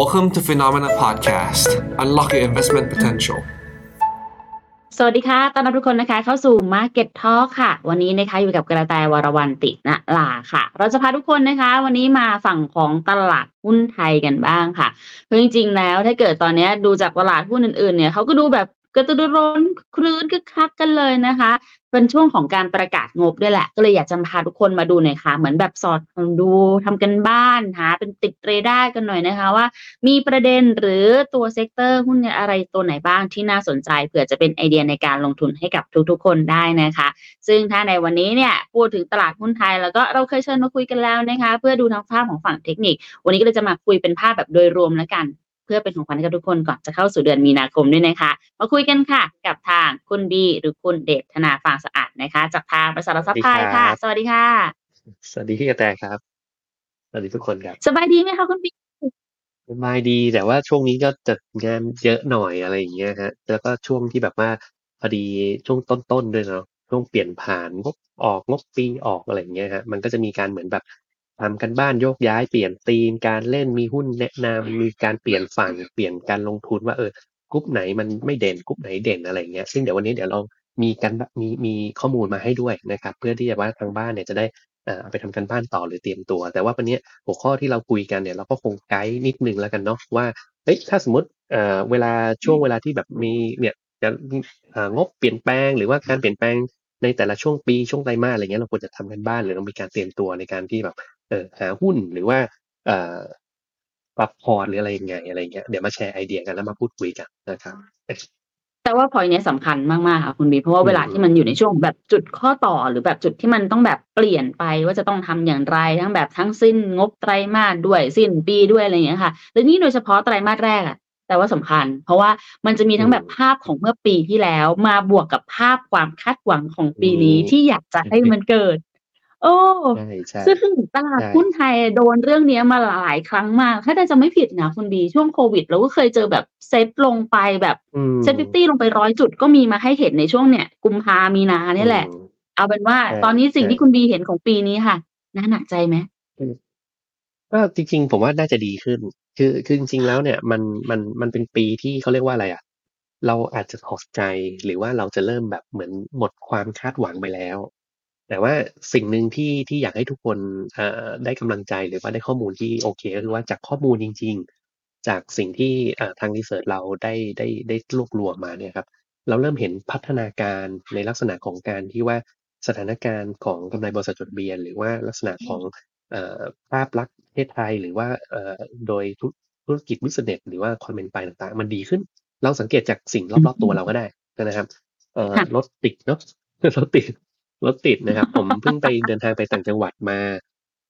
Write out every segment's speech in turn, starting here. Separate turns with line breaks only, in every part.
Welcome to Phenomena Podcast. Unlock your investment potential.
สวัสดีค่ะ ต้อนรับทุกคนนะคะ เข้าสู่ Market Talk ค่ะ วันนี้นะคะอยู่กับกระแตวรวันติณลาค่ะ เราจะพาทุกคนนะคะ วันนี้มาฝั่งของตลาดหุ้นไทยกันบ้างค่ะเพราะจริงๆ แล้วถ้าเกิดตอนนี้ดูจากตลาดหุ้นอื่นๆ เนี่ยเขาก็ดูแบบกระตือรือร้นคลื้นคึกคักกันเลยนะคะ เป็นช่วงของการประกาศงบด้วยแหละ ก็เลยอยากจะพาทุกคนมาดูหน่อยค่ะ เหมือนแบบสอดดูทำการบ้านหาเป็นติดเรดาร์กันหน่อยนะคะว่า มีประเด็นหรือตัว sector หุ้นอะไรตัวไหนบ้างที่น่าสนใจเผื่อจะเป็นไอเดียในการลงทุนให้กับทุกๆ คนได้นะคะ ซึ่งถ้าในวันนี้เนี่ยพูดถึงตลาดหุ้นไทย แล้วก็เราเคยเชิญมาคุยกันแล้วนะคะ เพื่อดูทางภาพของฝั่งเทคนิค วันนี้ก็เลยจะมาคุยเป็นภาพแบบโดยรวมแล้วกัน เพื่อเป็นของขวัญให้กับทุกคนก่อนจะเข้าสู่เดือนมีนาคมด้วยนะคะ มาคุยกันค่ะ กับทางคุณบีหรือคุณเดชธนาฟุ้งสะอาดนะคะ จากทางบริษัทหลักทรัพย์ไทยค่ะ สวัสดีค่ะ
สวัสดีพี่กระแตครับสวัสดีทุกคนครับ
สบายดีไหมคะคุณบี
สบายดีแต่ว่าช่วงนี้ก็จะงานเยอะหน่อยอะไรอย่างเงี้ยฮะแล้วก็ช่วงที่แบบว่าพอดีช่วงต้นๆด้วยเนาะช่วงเปลี่ยนผ่านงบออกงบปีออกอะไรอย่างเงี้ยฮะมันก็จะมีการเหมือนแบบ ทำกันบ้านโยกย้ายเปลี่ยนธีมการเล่นมีหุ้นแนะนำมีการเปลี่ยนฝั่งเปลี่ยนการลงทุนว่าเออกรุ๊ปไหนมันไม่เด่นกรุ๊ปไหนเด่นอะไรอย่างเงี้ยซึ่งเดี๋ยววันนี้เดี๋ยวเรามีกันมีมีข้อมูลมาให้ด้วยนะครับ เพื่อที่จะว่าทางบ้านเนี่ยจะได้เอาไปทำการบ้านต่อหรือเตรียมตัว แต่ว่าวันนี้หัวข้อที่เราคุยกันเนี่ยเราก็คงไกด์นิดนึงแล้วกันเนาะว่าเฮ้ยถ้าสมมติเอ่อเวลาช่วงเวลาที่แบบมีเนี่ยจะเอ่องบเปลี่ยนแปลงหรือว่าการเปลี่ยนแปลงในแต่ละช่วงปีช่วงไตรมาสอะไรเงี้ยเราควรจะทำการบ้านหรือเรามีการเตรียมตัวในการที่แบบ เออหาหุ้นหรือว่าเอ่อปรับพอร์ตหรืออะไรยังไงอะไรเงี้ยเดี๋ยวมาแชร์ไอเดียกันแล้วมาพูดคุยกันนะครับ
แต่ว่าพอยเนี้ยสำคัญมากๆค่ะคุณบีเพราะว่า
อืม
เวลาที่มันอยู่ในช่วงแบบจุดข้อต่อหรือแบบจุดที่มันต้องแบบเปลี่ยนไปว่าจะต้องทำอย่างไรทั้งแบบทั้งสิ้นงบไตรมาสด้วยสิ้นปีด้วยอะไรอย่างเงี้ยค่ะแล้วนี่โดยเฉพาะไตรมาสแรกอะแต่ว่าสำคัญ เพราะว่ามันจะมีทั้งแบบภาพของเมื่อปีที่แล้ว มาบวกกับภาพความคาดหวังของปีนี้ที่อยากจะให้มันเกิด โอ้
ใช่ใช่
ซึ่งตลาด
ใช่
หุ้นไทยโดนเรื่องเนี้ยมาหลายครั้งมาก ถ้าได้จะไม่ผิดนะคุณบีช่วงโควิดเราก็เคยเจอแบบเซตลงไปแบบ
อืม
เซฟตี้ลงไปร้อยจุดก็มีมาให้เห็นในช่วงเนี่ยกุมภามีนาเนี่ยแหละ
อืม
เอาเป็นว่า
ใช่
ตอนนี้สิ่ง
ใช่
ที่คุณบีเห็นของปีนี้ค่ะ น่าหนักใจไหม
ก็จริงๆ ผมว่าน่าจะดีขึ้น คือคือจริงๆแล้วเนี่ยมันมันมันเป็นปีที่เขาเรียกว่าอะไรอะ เราอาจจะถอดใจหรือว่าเราจะเริ่มแบบเหมือนหมดความคาดหวังไปแล้ว แต่ว่าสิ่งหนึ่งที่ที่อยากให้ทุกคนเอ่อได้กำลังใจหรือว่าได้ข้อมูลที่โอเคก็คือว่าจากข้อมูลจริง ๆ จากสิ่งที่เอ่อทางรีเสิร์ชเราได้ได้ได้รวบรวมมาเนี่ยครับเราเริ่มเห็นพัฒนาการในลักษณะของการที่ว่าสถานการณ์ของกำไรบริษัทจดทะเบียน หรือว่าลักษณะของเอ่อภาพลักษณ์ประเทศไทย หรือว่าเอ่อโดยธุธุรกิจวิสเนสหรือว่าความเป็นไปต่างๆ มันดีขึ้น เราสังเกตจากสิ่งรอบๆตัวเราก็ได้นะครับเอ่อ
ค่ะ
รถติดเนาะรถติด รถติดนะครับ ผมเพิ่งไปเดินทางไปต่างจังหวัดมา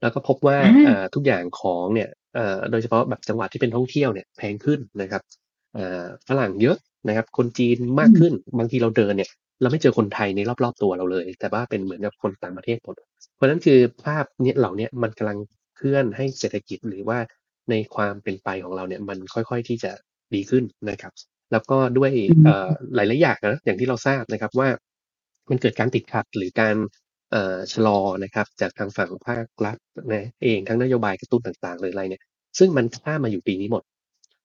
แล้วก็พบว่า
อ่า
เอ่อทุกอย่างของเนี่ยเอ่อโดยเฉพาะแบบจังหวัดที่เป็นท่องเที่ยวเนี่ยแพงขึ้นนะครับเอ่อฝรั่งเยอะนะครับ คนจีนมากขึ้น บางทีเราเดินเนี่ย เราไม่เจอคนไทยในรอบๆตัวเราเลย แต่ว่าเป็นเหมือนกับคนต่างประเทศหมดเพราะฉะนั้นคือภาพเนี่ยเหล่าเนี้ยมันกำลังเคลื่อนให้เศรษฐกิจหรือว่าในความเป็นไปของเราเนี่ยมันค่อยๆที่จะดีขึ้นนะครับ แล้วก็ด้วย
อืม
เอ่อหลายๆอย่างนะอย่างที่เราทราบนะครับว่า มันเกิดการติดขัดหรือการชะลอนะครับจากทางฝั่งภาครัฐนะเองทั้งนโยบายกระตุ้นต่างๆหรืออะไรเนี่ยซึ่งมันข้ามมาอยู่ปีนี้หมด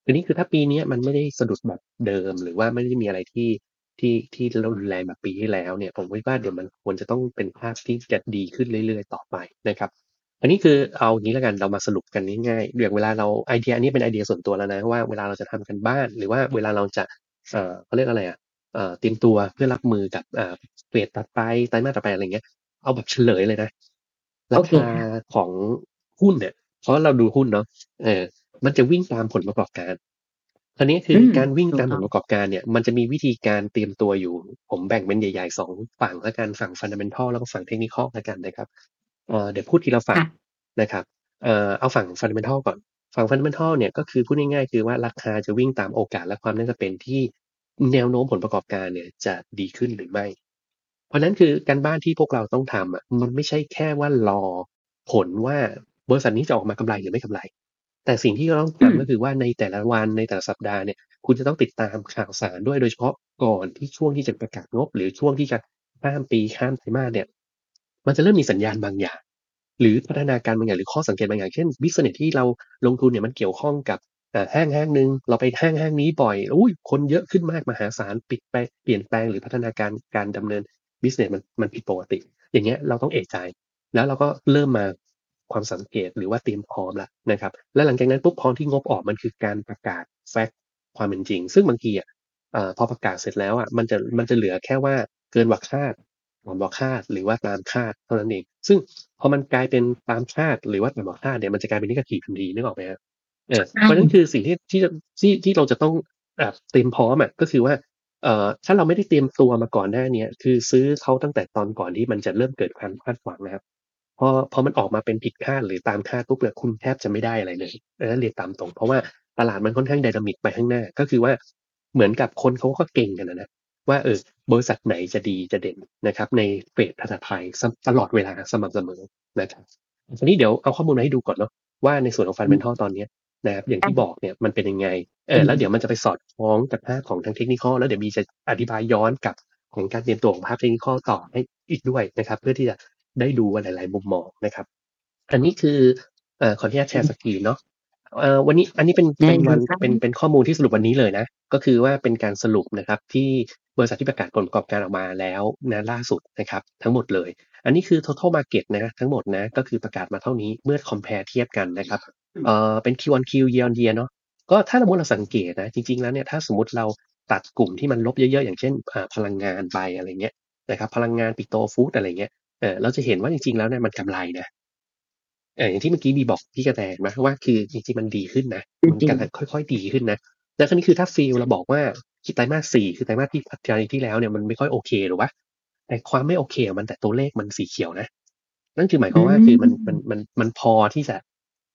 ทีนี้คือถ้าปีนี้มันไม่ได้สะดุดแบบเดิม หรือว่าไม่ได้มีอะไรที่ที่ที่รุนแรงแบบปีที่แล้วเนี่ยผมคิดว่าเดี๋ยวมันควรจะต้องเป็นภาพที่จะดีขึ้นเรื่อย ๆ ต่อไปนะครับอันนี้คือเอาอย่างนี้แล้วกันเรามาสรุปกันง่ายๆอย่างเวลาเราไอเดียอันนี้เป็นไอเดียส่วนตัวแล้วนะว่าเวลาเราจะทำกันบ้าน หรือว่าเวลาเราจะเอ่อเขาเรียกอะไรอะ เอ่อเตรียมตัวเพื่อรับมือกับเอ่อเฟสตัดไปไตรมาสต่อไปอะไรเงี้ย เอาแบบเฉลยเลยนะรา
โอเค
คา
ค่ะ
ของหุ้นเนี่ย เพราะเราดูหุ้นเนาะเออ มันจะวิ่งตามผลประกอบการคราวนี้คืออ
ม
การวิ่งตาม
ถูกต้อง
ผลประกอบการเนี่ย มันจะมีวิธีการเตรียมตัวอยู่ ผมแบ่งเป็นใหญ่ๆสองฝั่งแล้วกันฝั่งฟันดัมเ n นทัลแล้วก็ฝั่งเทคนิคอลแล้วกันนะครับเอ่อเดี๋ยวพูดทีละฝั่ง
ค่ะ
นะครับเอ่อเอาฝั่งฟันดัมเ n นทัลก่อน ฝั่งฟันดัมเ n นทัลเนี่ยก็คือพูดง่ายๆคือว่าราคาจะวิ่งตามโอกาสและความน่าจะเป็นที่ แนวโน้มผลประกอบการเนี่ยจะดีขึ้นหรือไม่ เพราะฉะนั้นคือการบ้านที่พวกเราต้องทำอะมันไม่ใช่แค่ว่ารอผลว่าบริษัทนี้จะออกมากำไรหรือไม่กำไร แต่สิ่งที่เราต้อง
อืม
ทำก็คือว่าในแต่ละวันในแต่ละสัปดาห์เนี่ย คุณจะต้องติดตามข่าวสารด้วยโดยเฉพาะก่อนที่ช่วงที่จะประกาศงบ หรือช่วงที่จะข้ามปีข้ามไตรมาสเนี่ย มันจะเริ่มมีสัญญาณบางอย่าง หรือพัฒนาการบางอย่างหรือข้อสังเกตบางอย่างเช่น business ที่เราลงทุนเนี่ยมันเกี่ยวข้องกับอ่า ห้างห้างหนึ่งเราไปห้างห้างนี้บ่อยอุ้ยคนเยอะขึ้นมากมหาศาลปิดไปเปลี่ยนแปลงหรือพัฒนาการการดำเนิน business มันมันผิดปกติ อย่างเงี้ยเราต้องเอะใจ แล้วเราก็เริ่มมาความสังเกตหรือว่าเตรียมพร้อมละนะครับ และหลังจากนั้นปุ๊บพร้อมที่งบออกมันคือการประกาศ fact ความเป็นจริง ซึ่งบางทีอะอ่อพอประกาศเสร็จแล้วอะมันจะมันจะเหลือแค่ว่าเกินกว่าคาดต่ำกว่าคาดหรือว่าตามคาดเท่านั้นเอง ซึ่งพอมันกลายเป็นตามคาดหรือว่าต่ำกว่าคาดเนี่ยมันจะกลายเป็นนิเกทีทันทีนึกออกไหมครับ เออเพราะฉะนั้นคือสิ่งที่ที่ที่ที่เราจะต้องแบบเตรียมพร้อมอะก็คือว่าเอ่อถ้าเราไม่ได้เตรียมตัวมาก่อนหน้าเนี้ยคือซื้อเขาตั้งแต่ตอนก่อนที่มันจะเริ่มเกิดความคาดหวังนะครับพอพอมันออกมาเป็นผิดคาดหรือตามคาดปุ๊บเนี่ยคุณแทบจะไม่ได้อะไรเลยเออเรียนตามตรง เพราะว่าตลาดมันค่อนข้างไดนามิกไปข้างหน้า ก็คือว่าเหมือนกับคนเขาก็เก่งกันนะนะว่าเออบริษัทไหนจะดีจะเด่นนะครับ ในเฟสภาษาไทยตลอดเวลาสม่ำเสมอนะครับทีนี้เดี๋ยวเอาข้อมูลมาให้ดูก่อนเนาะว่าในส่วนของฟันเ m นทัลตอนเนี้ย นะครับอย่างที่บอกเนี่ยมันเป็นยังไงเออแล้วเดี๋ยวมันจะไปสอดคล้องกับภาพของทางเทคนิคแล้วเดี๋ยวมีจะอธิบายย้อนกับของการเตรียมตัวของภาพเทคนิคต่อให้อีกด้วยนะครับ เพื่อที่จะได้ดูหลาย ๆ มุมมองนะครับ อันนี้คือเอ่อขออนุญาตแชร์สกรีนเนาะเอ่อวันนี้อันนี้เป็นเป็นวันเป็นเป็นข้อมูลที่สรุปวันนี้เลยนะ ก็คือว่าเป็นการสรุปนะครับที่บริษัทที่ประกาศผลประกอบการออกมาแล้วนะล่าสุดนะครับ ทั้งหมดเลย อันนี้คือ total market นะทั้งหมดนะก็คือประกาศมาเท่านี้เมื่อ compare เทียบกันนะครับ เอ่อเป็น Q on Q year on year เนาะก็ถ้าสมมติเราสังเกตนะจริง ๆแล้วเนี่ยถ้าสมมติเราตัดกลุ่มที่มันลบเยอะๆ อย่างเช่นพลังงานไปอะไรเงี้ยนะครับพลังงานปิโตรฟู้ดอะไรเงี้ยเออเราจะเห็นว่าจริงๆแล้วเนี่ยมันกำไรนะเอออย่างที่เมื่อกี้บีบอกพี่กระแตนะว่าคือจริงๆมันดีขึ้นนะมันกำลังค่อย ๆ ดีขึ้นนะแล้วคราวนี้คือถ้าฟีลเราบอกว่าคิดไตรมาสสี่คือไตรมาสที่พัฒนาที่แล้วเนี่ยมันไม่ค่อยโอเคหรือวะแต่ความไม่โอเคมันแต่ตัวเลขมันสีเขียวนะนั่นคือหมายความว่าคือมันมันมันมันพอที่จะ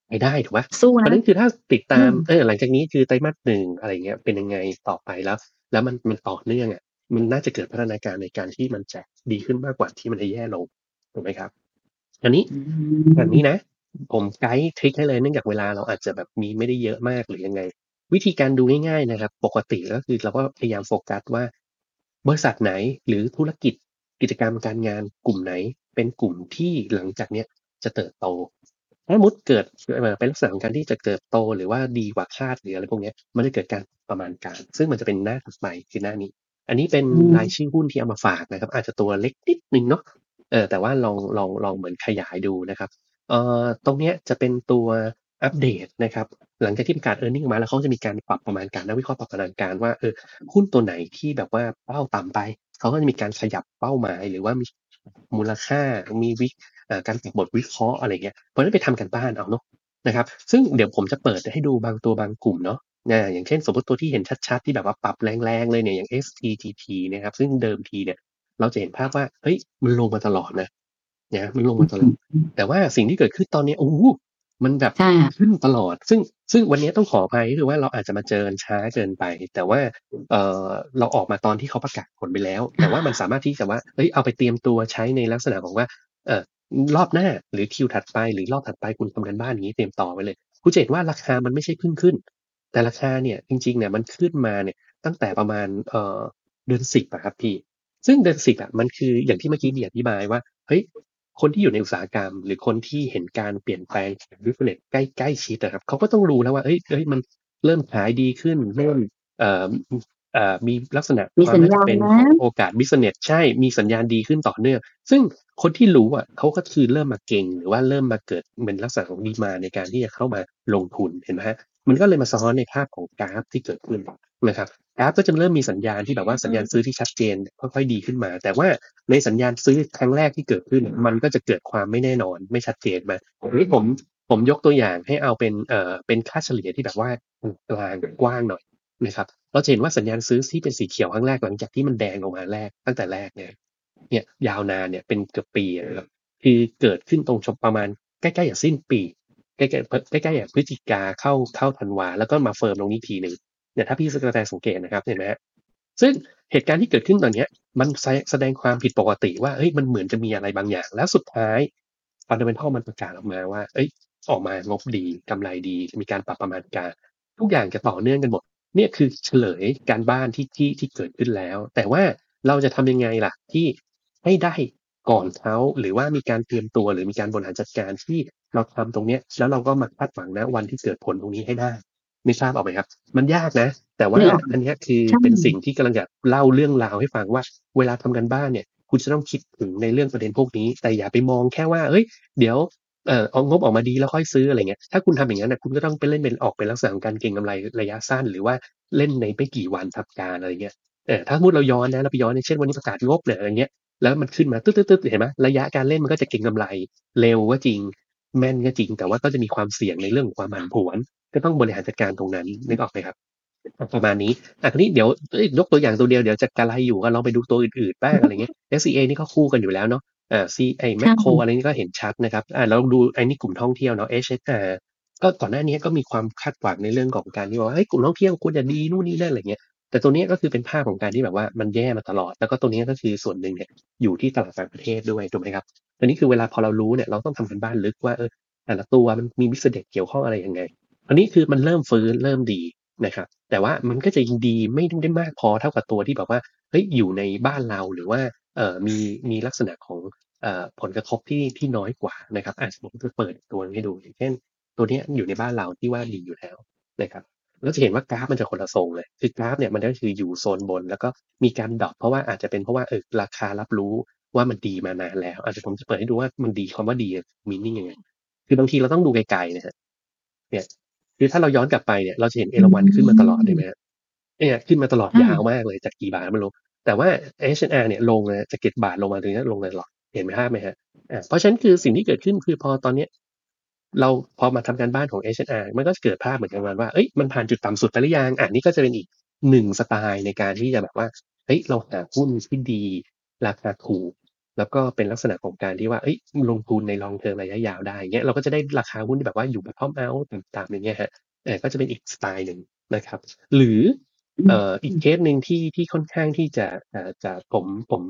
ไปได้ถูกไหม
สู้
เพราะ
นะ
นั้นคือถ้าติดตาม
อืม
เออหลังจากนี้คือไตรมาสหนึ่งอะไรเงี้ยเป็นยังไงต่อไปแล้ว แล้วมันมันต่อเนื่องอะมันน่าจะเกิดพัฒนาการในการที่มันจะดีขึ้นมากกว่าที่มันจะแย่ลงถูกไหมครับอันนี้
อื
แบบ
ม
นี้นะ ผมไกด์ทริคให้เลยเนื่องจากเวลาเราอาจจะแบบมีไม่ได้เยอะมากหรือยังไง วิธีการดูง่ายๆนะครับ ปกติก็คือเราก็พยายามโฟกัสว่า บริษัทไหนหรือธุรกิจกิจกรรมการงานกลุ่มไหน เป็นกลุ่มที่หลังจากเนี้ยจะเติบโต ถ้ามุดเกิดเอ่อเป็นลักษณะของการที่จะเติบโตหรือว่าดีกว่าคาดหรืออะไรพวกเนี้ยมันจะเกิดการประมาณการ ซึ่งมันจะเป็นหน้าถัดไปคือหน้านี้ อันนี้เป็น
อืม
รายชื่อหุ้นที่เอามาฝากนะครับ อาจจะตัวเล็กนิดนึงเนาะเออแต่ว่าลองลองลองเหมือนขยายดูนะครับเอ่อตรงเนี้ยจะเป็นตัวอัปเดตนะครับ หลังจากที่ประกาศ e a r n i n g มาแล้วเขาจะมีการปรับประมาณการนักวิเคราะห์ปรับประมาณการว่าเออหุ้นตัวไหนที่แบบว่าเป้าต่ำไป เขาก็จะมีการขยับเป้าหมายหรือว่ามีมูลค่ามีวิเอ่อ การปรับบทวิเคราะห์อะไรเงี้ยเพราะฉะนั้นไปทำกันบ้านเอาเนาะนะครับซึ่งเดี๋ยวผมจะเปิดให้ดูบางตัวบางกลุ่มเนาะนะอย่างเช่นสมมติตัวที่เห็นชัดๆ ที่แบบว่าปรับแรงๆเลยเนี่ยอย่าง STTT นะครับซึ่งเดิมทีเนี่ยเราจะเห็นภาพว่าเฮ้ยมันลงมาตลอดนะนะมันลงมาตลอด แต่ว่าสิ่งที่เกิดขึ้นตอนนี้โอ้โหมันแบบ
ใช่ค่ะ
ขึ้นตลอด ซึ่งซึ่งวันนี้ต้องขออภัยคือว่าเราอาจจะมาเจอกันช้าเกินไป แต่ว่าเออเราออกมาตอนที่เขาประกาศผลไปแล้ว แต่ว่ามันสามารถที่จะว่าเอ้ยเอาไปเตรียมตัวใช้ในลักษณะของว่าเออ รอบหน้าหรือคิวถัดไปหรือรอบถัดไปคุณทำกันบ้านอย่างนี้เตรียมต่อไว้เลยคุณจะเห็นว่าราคามันไม่ใช่เพิ่งขึ้น แต่ราคาเนี่ยจริงๆเนี่ยมันขึ้นมาเนี่ยตั้งแต่ประมาณเออเดือนสิบอะครับพี่ ซึ่งเดือนสิบอะมันคืออย่างที่เมื่อกี้มีอธิบายว่าเฮ้ยคนที่อยู่ในอุตสาหกรรม หรือคนที่เห็นการเปลี่ยนแปลงของวิฟเนตใกล้ใกล้ชิดนะครับเขาก็ต้องรู้แล้วว่าเอ้ยเอ้ยมันเริ่มขายดีขึ้นเริ่มเอ่อ มีลักษณะ
มี
ความ
สัญ
น่า
ญา
จะ
ณ
เป็น
นะ
ของโอกาสบิสเนสใช่มีสัญญาณดีขึ้นต่อเนื่อง ซึ่งคนที่รู้อะเขาก็คือเริ่มมาเก่ง หรือว่าเริ่มมาเกิดเป็นลักษณะของดีมาในการที่จะเข้ามาลงทุนเห็นไหมฮะมันก็เลยมาสะท้อนในภาพของกราฟที่เกิดขึ้นนะครับกราฟก็จะเริ่มมีสัญญาณที่แบบว่าสัญญาณซื้อที่ชัดเจนค่อยๆดีขึ้นมา แต่ว่าในสัญญาณซื้อครั้งแรกที่เกิดขึ้น มันก็จะเกิดความไม่แน่นอนไม่ชัดเจนมาทีนี้ผมผมยกตัวอย่างให้เอาเป็นเอ่อเป็นค่าเฉลี่ยที่แบบว่ากลางกว้างหน่อย นะครับเราจะเห็นว่าสัญญาณซื้อที่เป็นสีเขียวครั้งแรกหลังจากที่มันแดงออกมาแรกตั้งแต่แรกเนี่ยเนี่ยยาวนานเนี่ยเป็นเกือบปีนะครับคือเกิดขึ้นตรงช่วงประมาณใกล้ๆอย่างสิ้นปีใกล้ๆใกล้ๆอย่างพฤศจิกาเข้าเข้าธันวาแล้วก็มา firm ตรงนี้ทีหนึ่งเนี่ยถ้าพี่กระแตสังเกตนะครับเห็นไหมฮะซึ่งเหตุการณ์ที่เกิดขึ้นตอนนี้มันแสดงความผิดปกติว่าเฮ้ยมันเหมือนจะมีอะไรบางอย่าง แล้วสุดท้าย fundamental มันประกาศออกมาว่า เอ้ยออกมางบดีกำไรดีมีการปรับประมาณการ ทุกอย่างจะต่อเนื่องกันหมด เนี่ยคือเฉลยการบ้านที่ที่ที่เกิดขึ้นแล้ว แต่ว่าเราจะทำยังไงล่ะที่ให้ได้ก่อนเขาหรือว่ามีการเตรียมตัวหรือมีการบริหารจัดการที่เราทำตรงเนี้ย แล้วเราก็มาคาดหวังนะวันที่เกิดผลตรงนี้ให้ได้นึกภาพออกไหมครับ มันยากนะ แต่ว่า
นึกออก
อันเนี้ยคือ
ใช่
เป็นสิ่งที่กำลังจะเล่าเรื่องราวให้ฟังว่า เวลาทำกันบ้านเนี่ย คุณจะต้องคิดถึงในเรื่องประเด็นพวกนี้ แต่อย่าไปมองแค่ว่าเฮ้ย เดี๋ยว เออเอางบออกมาดีแล้วค่อยซื้ออะไรเงี้ยถ้าคุณทำอย่างนั้นนะคุณก็ต้องไปเล่นเป็นออกเป็นลักษณะของการเก็งกำไรระยะสั้น หรือว่าเล่นในไม่กี่วันทับการอะไรเงี้ยเออถ้าสมมติเราย้อนนะเราไปย้อนในเช่นวันนี้ประกาศงบเนี่ยอะไรเงี้ยแล้วมันขึ้นมาตึ๊ดตึ๊ดตืดเห็นไหมระยะการเล่นมันก็จะเก็งกำไรเร็วก็จริงแม่นก็จริง แต่ว่าก็จะมีความเสี่ยงในเรื่องของความผันผวน ก็ต้องบริหารจัดการตรงนั้นนึกออกไหมครับประมาณนี้อะทีนี้เดี๋ยวยยกตัวอย่างตัวเดียวเดี๋ยวจะกระไรอยู่ก็ลองไปดูตัวอื่นๆบ้างอะไรเงี้ย SCA นี่ก็คู่กันอยู่แล้วเนาะ อ่า C ไอ้แมคโครอะไรนี่ก็เห็นชัดนะครับอ่าเราดูไอ้นี่กลุ่มท่องเที่ยวเนาะ HSR ก็ก่อนหน้านี้ก็มีความคาดหวังในเรื่องของการที่ว่าเฮ้ยกลุ่มท่องเที่ยวควรจะดีนู่นนี่นั่นอะไรเงี้ยแต่ตัวเนี้ยก็คือเป็นภาพของการที่แบบว่ามันแย่มาตลอด แล้วก็ตัวเนี้ยก็คือส่วนหนึ่งเนี่ยอยู่ที่ตลาดต่างประเทศด้วยถูกไหมครับตัวนี้คือเวลาพอเรารู้เนี่ยเราต้องทำกันบ้านลึกว่าเออแต่ละตัวมันมีบิสเนสเกี่ยวข้องอะไรยังไงอันนี้คือมันเริ่มฟื้นเริ่มดีนะครับ แต่ว่ามันก็จะยังดีไม่ได้มากพอเท่ากับตัวที่แบบว่าเฮ้ยอยู่ในบ้านเราหรือว่าเอ่อ มีมีลักษณะของเอ่อผลกระทบที่ที่น้อยกว่านะครับอะผมจะเปิดตัวให้ดูอย่างเช่น ตัวเนี้ยอยู่ในบ้านเราที่ว่าดีอยู่แล้วนะครับแล้วจะเห็นว่ากราฟมันจะคนละทรงเลย คือกราฟเนี่ยมันก็คืออยู่โซนบน แล้วก็มีการ drop เพราะว่าอาจจะเป็นเพราะว่าเออราคารับรู้ว่ามันดีมานานแล้ว อาจจะผมจะเปิดให้ดูว่ามันดีความว่าดีมีนิ่งยังไงคือบางทีเราต้องดูไกลๆนะฮะเนี่ยคือถ้าเราย้อนกลับไปเนี่ยเราจะเห็นเอราวัณขึ้นมาตลอดเลยไหมฮะเนี่ยขึ้นมาตลอด
อืม
ยาวมากเลยจากกี่บาทไม่รู้ แต่ว่า H&R เนี่ยลงนะจากเก็บาทลงมาตรงนี้ลงเลยหรอกเห็นไหมภาพไหมฮะอ่าเพราะฉะนั้นคือสิ่งที่เกิดขึ้นคือพอตอนเนี้ยเราพอมาทำการบ้านของ H&R มันก็จะเกิดภาพเหมือนกันว่าเอ้ยมันผ่านจุดต่ำสุดไปหรือยังอ่านี่ก็จะเป็นอีกหนึ่งสไตล์ในการที่จะแบบว่าเฮ้ยเราหาหุ้นที่ดี ราคาถูกแล้วก็เป็นลักษณะของการที่ว่าเอ้ยลงทุนในลองเทอมระยะยาวได้เงี้ยเราก็จะได้ราคาหุ้นที่แบบว่าอยู่แบบพร้อมเอาต่างๆอย่างเงี้ยฮะเออก็จะเป็นอีกสไตล์หนึ่งนะครับ หรือ เอ่ออีกเคสหนึ่งที่ที่ค่อนข้างที่จะเอ่อจะผมผม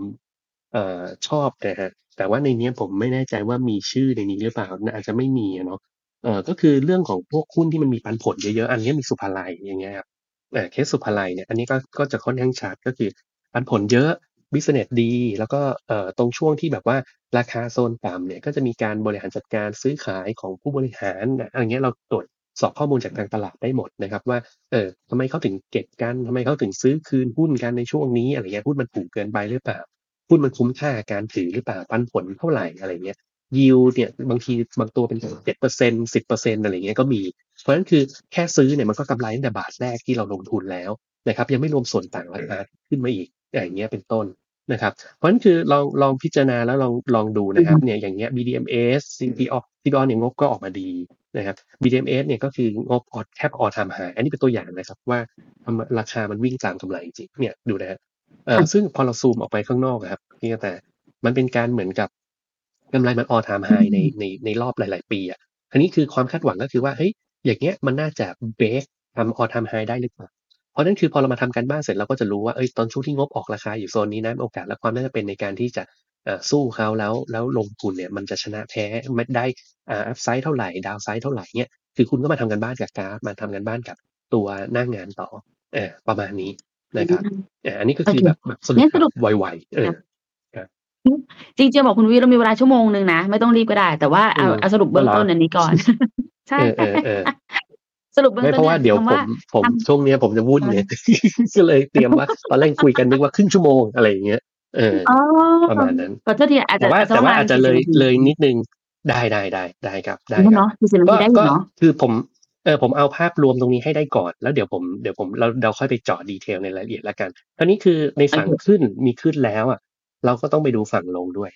เอ่อชอบนะฮะแต่ว่าในเนี้ยผมไม่แน่ใจว่ามีชื่อในนี้หรือเปล่าอาจจะไม่มีอะเนาะเออก็คือเรื่องของพวกหุ้นที่มันมีปันผลเยอะๆอันเนี้ยมีสุภาลัยอย่างเงี้ยครับเออเคสสุภาลัยเนี่ยอันนี้ก็ก็จะค่อนข้างชัดก็คือปันผลเยอะบิสเนสดี แล้วก็เอ่อตรงช่วงที่แบบว่าราคาโซนต่ำเนี่ยก็จะมีการบริหารจัดการซื้อขายของผู้บริหารนะอะไรเงี้ยเราตรวจ สอบข้อมูลจากทางตลาดได้หมดนะครับ ว่าเออทำไมเขาถึงเก็บกันทำไมเขาถึงซื้อคืนหุ้นกันในช่วงนี้อะไรเงี้ยหุ้นมันถูกเกินไปหรือเปล่าหุ้นมันคุ้มค่าการถือหรือเปล่าปันผลเท่าไหร่อะไรเงี้ยยิวเนี่ยบางทีบางตัวเป็นเจ็ดเปอร์เซ็นสิบเปอร์เซ็นอะไรเงี้ยก็มี เพราะฉะนั้นคือแค่ซื้อเนี่ยมันก็กำไรตั้งแต่บาทแรกที่เราลงทุนแล้วนะครับ ยังไม่รวมส่วนต่างราคาขึ้นมาอีกอย่างเงี้ยเป็นต้นนะครับ เพราะฉะนั้นคือลองลองพิจารณาแล้วลองลองดูนะครับเนี่ยอย่างเงี้ย BDMs CPO CPO เนี่ยงบก็ออกมาดี นะครับ BDMs เนี่ยก็คืองบออดแคปออทามหาอันนี้เป็นตัวอย่างนะครับ ว่าทำราคามันวิ่งตามกำไรจริงเนี่ยดูนะฮะเออซึ่งพอเราซูมออกไปข้างนอกอะครับพี่กระแต่มันเป็นการเหมือนกับกำไรมันออทามไฮในในในรอบหลาย ๆ ปีอะอันนี้คือความคาดหวังก็คือว่าเฮ้ยอย่างเงี้ยมันน่าจะเบรกทำออทามไฮได้หรือเปล่าเพราะนั่นคือพอเรามาทำการบ้านเสร็จเราก็จะรู้ว่าเอ้ยตอนช่วงที่งบออกราคาอยู่โซนนี้นะโอกาสและความน่าจะเป็นในการที่จะเอ่อ สู้เขาแล้วแล้วลงทุนเนี่ยมันจะชนะแพ้ไม่ได้อ่าอัพไซด์เท่าไหร่ดาวไซด์เท่าไหร่เนี่ยคือคุณก็มาทำกันบ้านกับกราฟมาทำกันบ้านกับตัวหน้างงานต่อเออประมาณนี้นะครับเอออันนี้ก็คือ
โอเค
แบบแบบสรุ
งั้
ป
นสรุป
ไวๆเออ
จริงๆบอกคุณวิเรามีเวลาชั่วโมงหนึ่งนะ ไม่ต้องรีบก็ได้ แต่ว่าเอา
อืม
เอาสรุปเบื้องต้นอันนี้ก่อน ใช่
เออเออเออ
สรุปเบื้อง
ไม่
ต้น
เพราะว่าเดี๋ยว
คำ
ผมผม
ทำ
ช่วงเนี้ยผมจะวุ่นเนี่ยก็เลยเตรียมว่าตอนแรกคุยกันนึกว่าครึ่งชั่วโมงอะไรอย่างเงี้ย เออ
อ๋อ
ประมาณนั้น
ขอโทษทีอาจจะ
แต่ว่าแต่ว่าอาจจะเลย
40
เลยนิดนึงได้ได้ได้ได้ครับได้
นาที
ครับ
เนาะสี่สิบนา
ก็
ทีได้อยู่
ก็
เนาะ
คือผมเออผมเอาภาพรวมตรงนี้ให้ได้ก่อน แล้วเดี๋ยวผมเดี๋ยวผมเราเราค่อยไปเจาะดีเทลในรายละเอียดแล้วกันอันนี้คือในฝั่งขึ้นมีขึ้นแล้วอะ เราก็ต้องไปดูฝั่งลงด้วย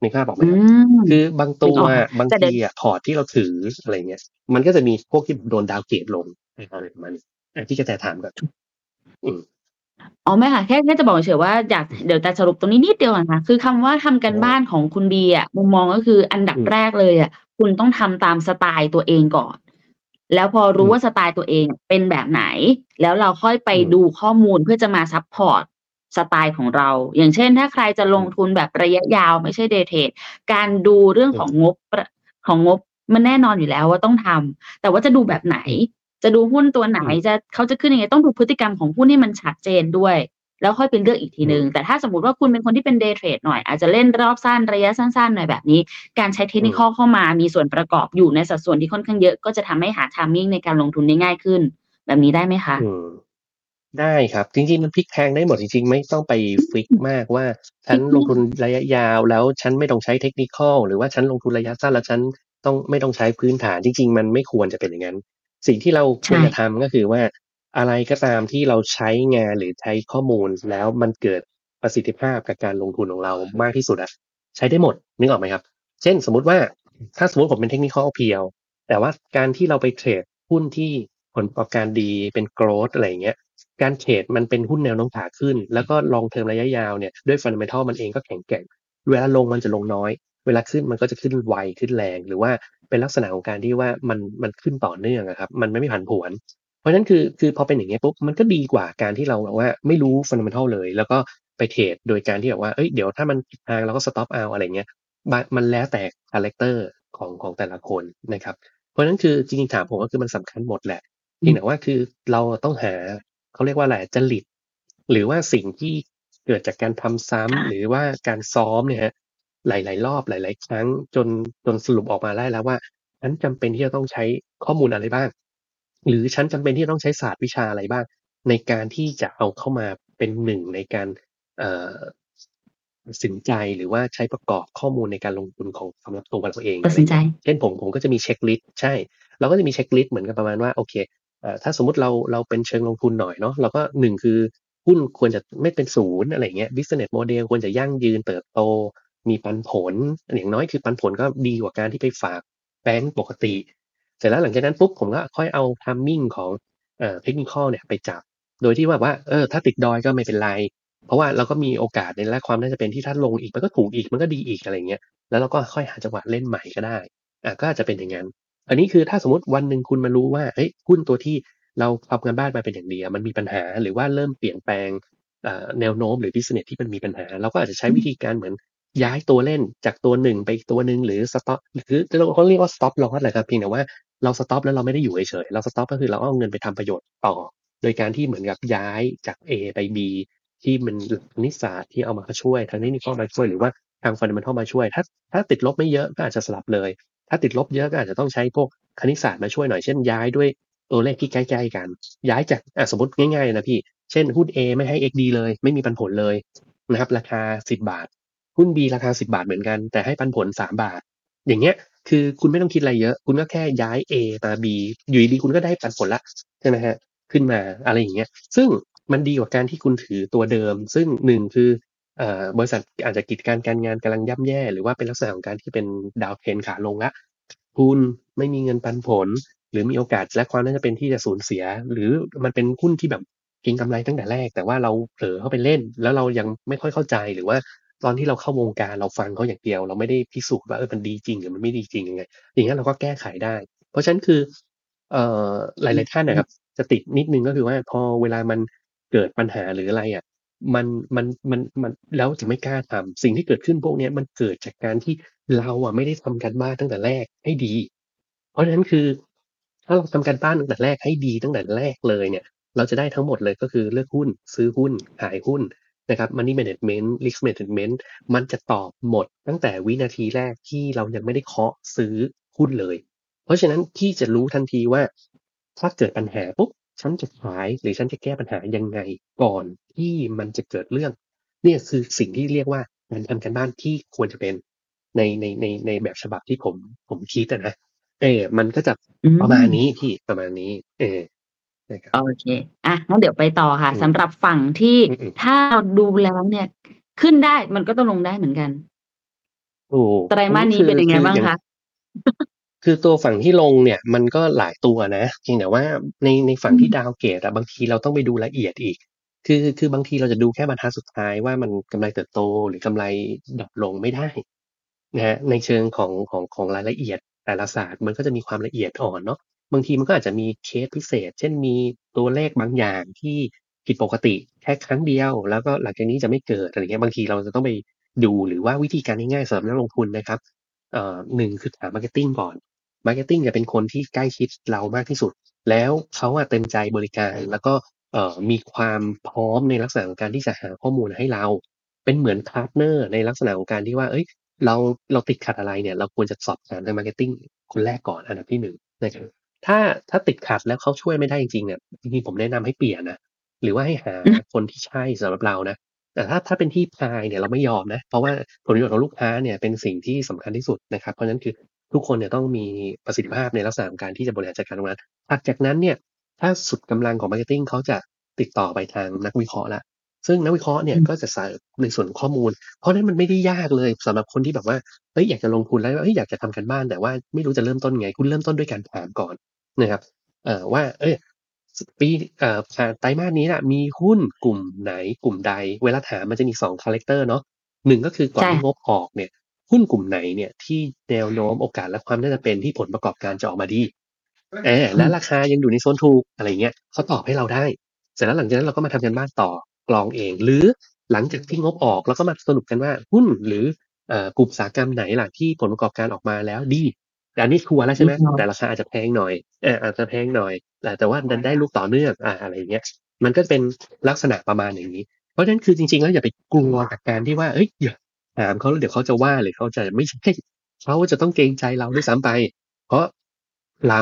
ในภาพบอกไหม
อื
ครับ
ม
คือบางตัว
นึกออก
อะบาง
แต่เดี๋ยว
ทีอะพอร์ตที่เราถืออะไรเงี้ย มันก็จะมีพวกที่โดน downgrade ลงอะไรประมาณนี้อะที่กระแตถามก่อนอืม
อ๋อ ไม่ค่ะ แค่ แค่จะบอกเฉย ๆ ว่า อยาก เดี๋ยวจะสรุปตรงนี้นิดเดียวก่อนค่ะ คือคำว่า ทำการ
อืม
บ้านของคุณบีอะมุมมองก็คืออันดับ
อืม
แรกเลยอะคุณต้องทำตามสไตล์ตัวเองก่อน แล้วพอรู้
อืม
ว่า สไตล์ตัวเองเป็นแบบไหน แล้วเราค่อยไป
อืม
ดูข้อมูลเพื่อจะมา support สไตล์ของเรา อย่างเช่น ถ้าใครจะลงทุนแบบระยะยาว ไม่ใช่ day tradeการดูเรื่องของงบ ประ ของงบ มันแน่นอนอยู่แล้วว่าต้องทำ แต่ว่าจะดูแบบไหน จะดูหุ้นตัวไหน
อืม
จะเขาจะขึ้นยังไงต้องดูพฤติกรรมของหุ้นให้มันชัดเจนด้วย แล้วค่อยเป็นเลือกอีกทีนึง
อืม
แต่ถ้าสมมติว่าคุณเป็นคนที่เป็นเดย์เทรดหน่อย อาจจะเล่นรอบสั้นระยะสั้นๆหน่อยแบบนี้ การใช้เทคนิคเข้ามามีส่วนประกอบอยู่ในสัดส่วนที่ค่อนข้างเยอะ ก็จะทำให้หาทามมิ่งในการลงทุนได้ง่ายขึ้น แบบนี้ได้ไหมคะ?
อืมได้ครับ จริงๆ มันพลิกแพลงได้หมดจริงๆ ไม่ต้องไปฟิกซ์มากว่า ฉันลงทุนระยะยาวแล้วฉันไม่ต้องใช้ Technical หรือว่าฉันลงทุนระยะสั้นแล้วฉันต้องไม่ต้องใช้พื้นฐานจริง ๆ มันไม่ควรจะเป็นอย่างงั้น สิ่งที่เรา
ใช
ควรจะ่ทำก็คือว่าอะไรก็ตามที่เราใช้งานหรือใช้ข้อมูลแล้วมันเกิดประสิทธิภาพกับการลงทุนของเรามากที่สุดอะใช้ได้หมดนึกออกไหมครับ?เช่นสมมุติว่าถ้าสมมุติผมเป็น Technical เพียวแต่ว่าการที่เราไปเทรดหุ้นที่ผลประกอบการดีเป็น Growth อะไรอย่างเงี้ยการเทรดมันเป็นหุ้นแนวโน้มขาขึ้น แล้วก็ Long Term ระยะยาวเนี่ยด้วย Fundamental มันเองก็แข็งแกร่งเวลาลงมันจะลงน้อย เวลาขึ้นมันก็จะขึ้นไวขึ้นแรง หรือว่า เป็นลักษณะของการที่ว่ามันมันขึ้นต่อเนื่องครับ มันไม่ผันผวน เพราะฉะนั้นคือคือพอเป็นอย่างเงี้ปุ๊บมันก็ดีกว่าการที่เราแบบว่าไม่รู้ Fundamental เลย แล้วก็ไปเทรดโดยการที่แบบว่าเฮ้ยเดี๋ยวถ้ามันผิดทางเราก็ Stop เอาอะไรเงี้ยมันแล้วแต่คาแรกเตอร์ของของแต่ละคนนะครับ เพราะฉะนั้นคือจริงๆถามผมก็คือมันสำคัญหมดแหละ
อ
เพืียง
ม
แต่ว่าคือเราต้องหาเขาเรียกว่าอะไรจริตหรือว่าสิ่งที่เกิดจากการทำซ้
ค่ำ
หรือว่าการซ้อมเนี่ยครับ หลาย ๆ รอบหลาย ๆ ครั้งจนจนสรุปออกมาได้แล้วว่าฉันจำเป็นที่จะต้องใช้ข้อมูลอะไรบ้าง หรือฉันจำเป็นที่จะต้องใช้ศาสตร์วิชาอะไรบ้าง ในการที่จะเอาเข้ามาเป็นหนึ่งในการเอ่อตัดสินใจหรือว่าใช้ประกอบข้อมูลในการลงทุนของสำหรับตัวเราเอง
ตั
อ
ดะ
ไร
สิ
อ
นใจ
ย่างเงี้ยเช่นผมผมก็จะมีเช็กลิสต์ใช่ เราก็จะมีเช็กลิสต์เหมือนกับประมาณว่าโอเคเอ่อถ้าสมมุติเราเราเป็นเชิงลงทุนหน่อยเนาะเราก็1คือหุ้นควรจะไม่เป็นศูนย์อะไรอย่างเงี้ย Business Model ควรจะยั่งยืนเติบโต มีปันผลอย่างน้อยคือปันผลก็ดีกว่าการที่ไปฝากแบงก์ปกติ เสร็จแล้วหลังจากนั้นปุ๊บผมก็ค่อยเอา Timing ของเอ่อ Technical เนี่ยไปจับ โดยที่แบบว่าเออถ้าติดดอยก็ไม่เป็นไร เพราะว่าเราก็มีโอกาสในและความน่าจะเป็นที่ถ้าลงอีกมันก็ถูกอีกมันก็ดีอีกอะไรอย่างเงี้ยแล้วเราก็ค่อยหาจังหวะเล่นใหม่ก็ได้อาก็อาจจะเป็นอย่างงั้นอันนี้คือถ้าสมมุติวันหนึ่งคุณมารู้ว่าเฮ้ยหุ้นตัวที่เราทำการบ้านมาเป็นอย่างดีอะมันมีปัญหาหรือว่าเริ่มเปลี่ยนแปลงเอ่อแนวโน้มหรือ Business ที่มันมีปัญหา เราก็อาจจะใช้วิธีการเหมือน ย้ายตัวเล่นจากตัวหนึ่งไปอีกตัวหนึ่งหรือ Stop หรือเราเรียกว่า Stop Loss แหละครับเพียงแต่ว่าเรา Stop แล้วเราไม่ได้อยู่เฉยๆเรา Stop ก็คือเราเอาเงินไปทำประโยชน์ต่อ โดยการที่เหมือนกับย้ายจากเอไป B ที่มันหลักคณิตศาสตร์ที่เอามาช่วยทาง Technical มาช่วยหรือว่าทาง Fundamental มาช่วย ถ้าถ้าติดลบไม่เยอะก็อาจจะสลับเลย ถ้าติดลบเยอะก็อาจจะต้องใช้พวกคณิตศาสตร์มาช่วยหน่อยเช่นย้ายด้วยตัวเลขที่ใกล้ๆกัน ย้ายจากสมมติง่ายๆนะพี่ เช่นหุ้นเอไม่ให้ XD เลย ไม่มีปันผลเลยนะครับราคา 10 บาท หุ้นบีราคา 10 บาทเหมือนกัน แต่ให้ปันผล 3 บาท อย่างเงี้ยคือคุณไม่ต้องคิดอะไรเยอะ คุณก็แค่ย้ายเอมาบีอยู่ดีๆคุณก็ได้ปันผลล้วใช่ไหมครับขึ้นมาอะไรอย่างเงี้ย ซึ่งมันดีกว่าการที่คุณถือตัวเดิม ซึ่ง1คือเอ่อบริษัทอาจจะกิจการการงานกำลังย่ำแย่ หรือว่าเป็นลักษณะของการที่เป็น Downtrend ขาลงล้วทุนไม่มีเงินปันผล หรือมีโอกาสและความน่าจะเป็นที่จะสูญเสีย หรือมันเป็นหุ้นที่แบบเก็งกำไรตั้งแต่แรก แต่ว่าเราเผลอเข้าไปเล่น แล้วเรายังไม่ค่อยเข้าใจหรือว่า ตอนที่เราเข้าวงการเราฟังเขาอย่างเดียว เราไม่ได้พิสูจน์ว่าเออมันดีจริงหรือมันไม่ดีจริงยังไง อย่างเงี้ยเราก็แก้ไขได้ เพราะฉะนั้นคือเอ่อหลาย ๆ ท่านอะครับ จะติดนิดนึงก็คือว่าพอเวลามันเกิดปัญหาหรืออะไรอะมันมันมันมันแล้วจะไม่กล้าทำสิ่งที่เกิดขึ้นพวกนี้มันเกิดจากการที่เราอะไม่ได้ทำการบ้านตั้งแต่แรกให้ดี เพราะฉะนั้นคือ ถ้าเราทำการบ้านตั้งแต่แรกให้ดีตั้งแต่แรกเลยเนี่ย เราจะได้ทั้งหมดเลยก็คือเลือกหุ้น ซื้อหุ้นขายหุ้น นะครับ Money Management Risk Management มันจะตอบหมดตั้งแต่วินาทีแรกที่เรายังไม่ได้เคาะซื้อหุ้นเลย เพราะฉะนั้นพี่จะรู้ทันทีว่า ถ้าเกิดปัญหาปุ๊บฉันจะขายหรือฉันจะแก้ปัญหายังไงก่อนที่มันจะเกิดเรื่องเนี่ยคือสิ่งที่เรียกว่าการทำการบ้านที่ควรจะเป็นในในในในแบบฉบับที่ผมผมคิดอะนะเออมันก็จะ
อื
ประมาณ
ม
นี้พี่ประมาณนี้ เออ นะครับ
โอเคอะงั้นเดี๋ยวไปต่อค่ะ
อืม
สำหรับฝั่งที่
อือๆ
ถ้าเราดูแล้วเนี่ย ขึ้นได้มันก็ต้องลงได้เหมือนกัน
ถูก
ไตรมาสนี้
คือ
เป็นยังไง
คือ
บ้าง
อย่าง
คะ?
คือตัวฝั่งที่ลงเนี่ยมันก็หลายตัวนะเพียงแต่ว่าในในฝั่
อืม
ที่ downgrade อะบางทีเราต้องไปดูละเอียดอีก คือคือบางทีเราจะดูแค่บรรทัดสุดท้ายว่ามันกำไรเติบโตหรือกำไร drop ลงไม่ได้นะครับในเชิงของของของรายละเอียดแต่ละศาสตร์มันก็จะมีความละเอียดอ่อนเนาะ บางทีมันก็อาจจะมีเคสพิเศษ เช่นมีตัวเลขบางอย่างที่ผิดปกติแค่ครั้งเดียว แล้วก็หลังจากนี้จะไม่เกิดอะไรอย่างเงี้ยบางทีเราจะต้องไปดูหรือว่าวิธีการง่ายๆสำหรับนักลงทุนนะครับเอ่อ1คือถาม Marketing ก่อน Marketing จะเป็นคนที่ใกล้ชิดเรามากที่สุด แล้วเขาอะเต็มใจบริการ แล้วก็เอ่อมีความพร้อมในลักษณะของการที่จะหาข้อมูลให้เรา เป็นเหมือน partner ในลักษณะของการที่ว่าเฮ้ย เราเราติดขัดอะไรเนี่ย เราควรจะสอบถามทาง Marketing คนแรกก่อนอันดับที่1นะครับ ถ้าถ้าติดขัดแล้วเขาช่วยไม่ได้จริงๆเนี่ยจริงๆผมแนะนำให้เปลี่ยนนะหรือว่าให้หา
อืม
คนที่ใช่สำหรับเรานะแต่ถ้าถ้าเป็นที่พายเนี่ยเราไม่ยอมนะ เพราะว่าผลประโยชน์ของลูกค้าเนี่ยเป็นสิ่งที่สำคัญที่สุดนะครับ เพราะฉะนั้นคือทุกคนเนี่ยต้องมีประสิทธิภาพในลักษณะของการที่จะบริหารจัดการตรงนั้นถัดจากนั้นเนี่ยถ้าสุดกำลังของ marketing เขาจะติดต่อไปทางนักวิเคราะห์ละ ซึ่งนักวิเคราะห์เนี่ย
อืม
ก็จะใส่ในส่วนของข้อมูล เพราะฉะนั้นมันไม่ได้ยากเลยสำหรับคนที่แบบว่าเฮ้ยอยากจะลงทุนแล้วเฮ้ยอยากจะทำกันบ้านแต่ว่าไม่รู้จะเริ่มต้นไง คุณเริ่มต้นด้วยการถามก่อนนะครับ เอ่อว่า เอ้ยปีเอ่อผ่านไตรมาสนี้น่ะมีหุ้นกลุ่มไหนกลุ่มใด เวลาถามมันจะมีสองคาแรคเตอร์เนาะหนึ่งก็คือก่อน
ใช่
ที่งบออกเนี่ย หุ้นกลุ่มไหนเนี่ยที่แนวโน้มโอกาสและความน่าจะเป็นที่ผลประกอบการจะออกมาดีเออและราคายังอยู่ในโซนถูกอะไรเงี้ยเขาตอบให้เราได้ เสร็จแล้วหลังจากนั้นเราก็มาทำกันบ้านต่อ กรองเอง หรือหลังจากที่งบออกเราก็มาสรุปกันว่าหุ้นหรือเอ่อกลุ่มอุตสาหกรรมไหนล่ะที่ผลประกอบการออกมาแล้วดีแต่อันนี้ชัวร์แล้วใช่ไหม
ดีครับ
แต่ราคาอาจจะแพงหน่อยเอออาจจะแพงหน่อยแต่แต่ว่าดันได้ลูกต่อเนื่องอ่าอะไรอย่างเงี้ย มันก็เป็นลักษณะประมาณอย่างนี้ เพราะฉะนั้นคือจริง ๆ แล้วอย่าไปกลัวกับการที่ว่าเอ้ยอย่าถามเขาแล้วเดี๋ยวเขาจะว่าหรือเขาจะไม่ใช่เขาจะต้องเกรงใจเราด้วยซ้ำไป เพราะเรา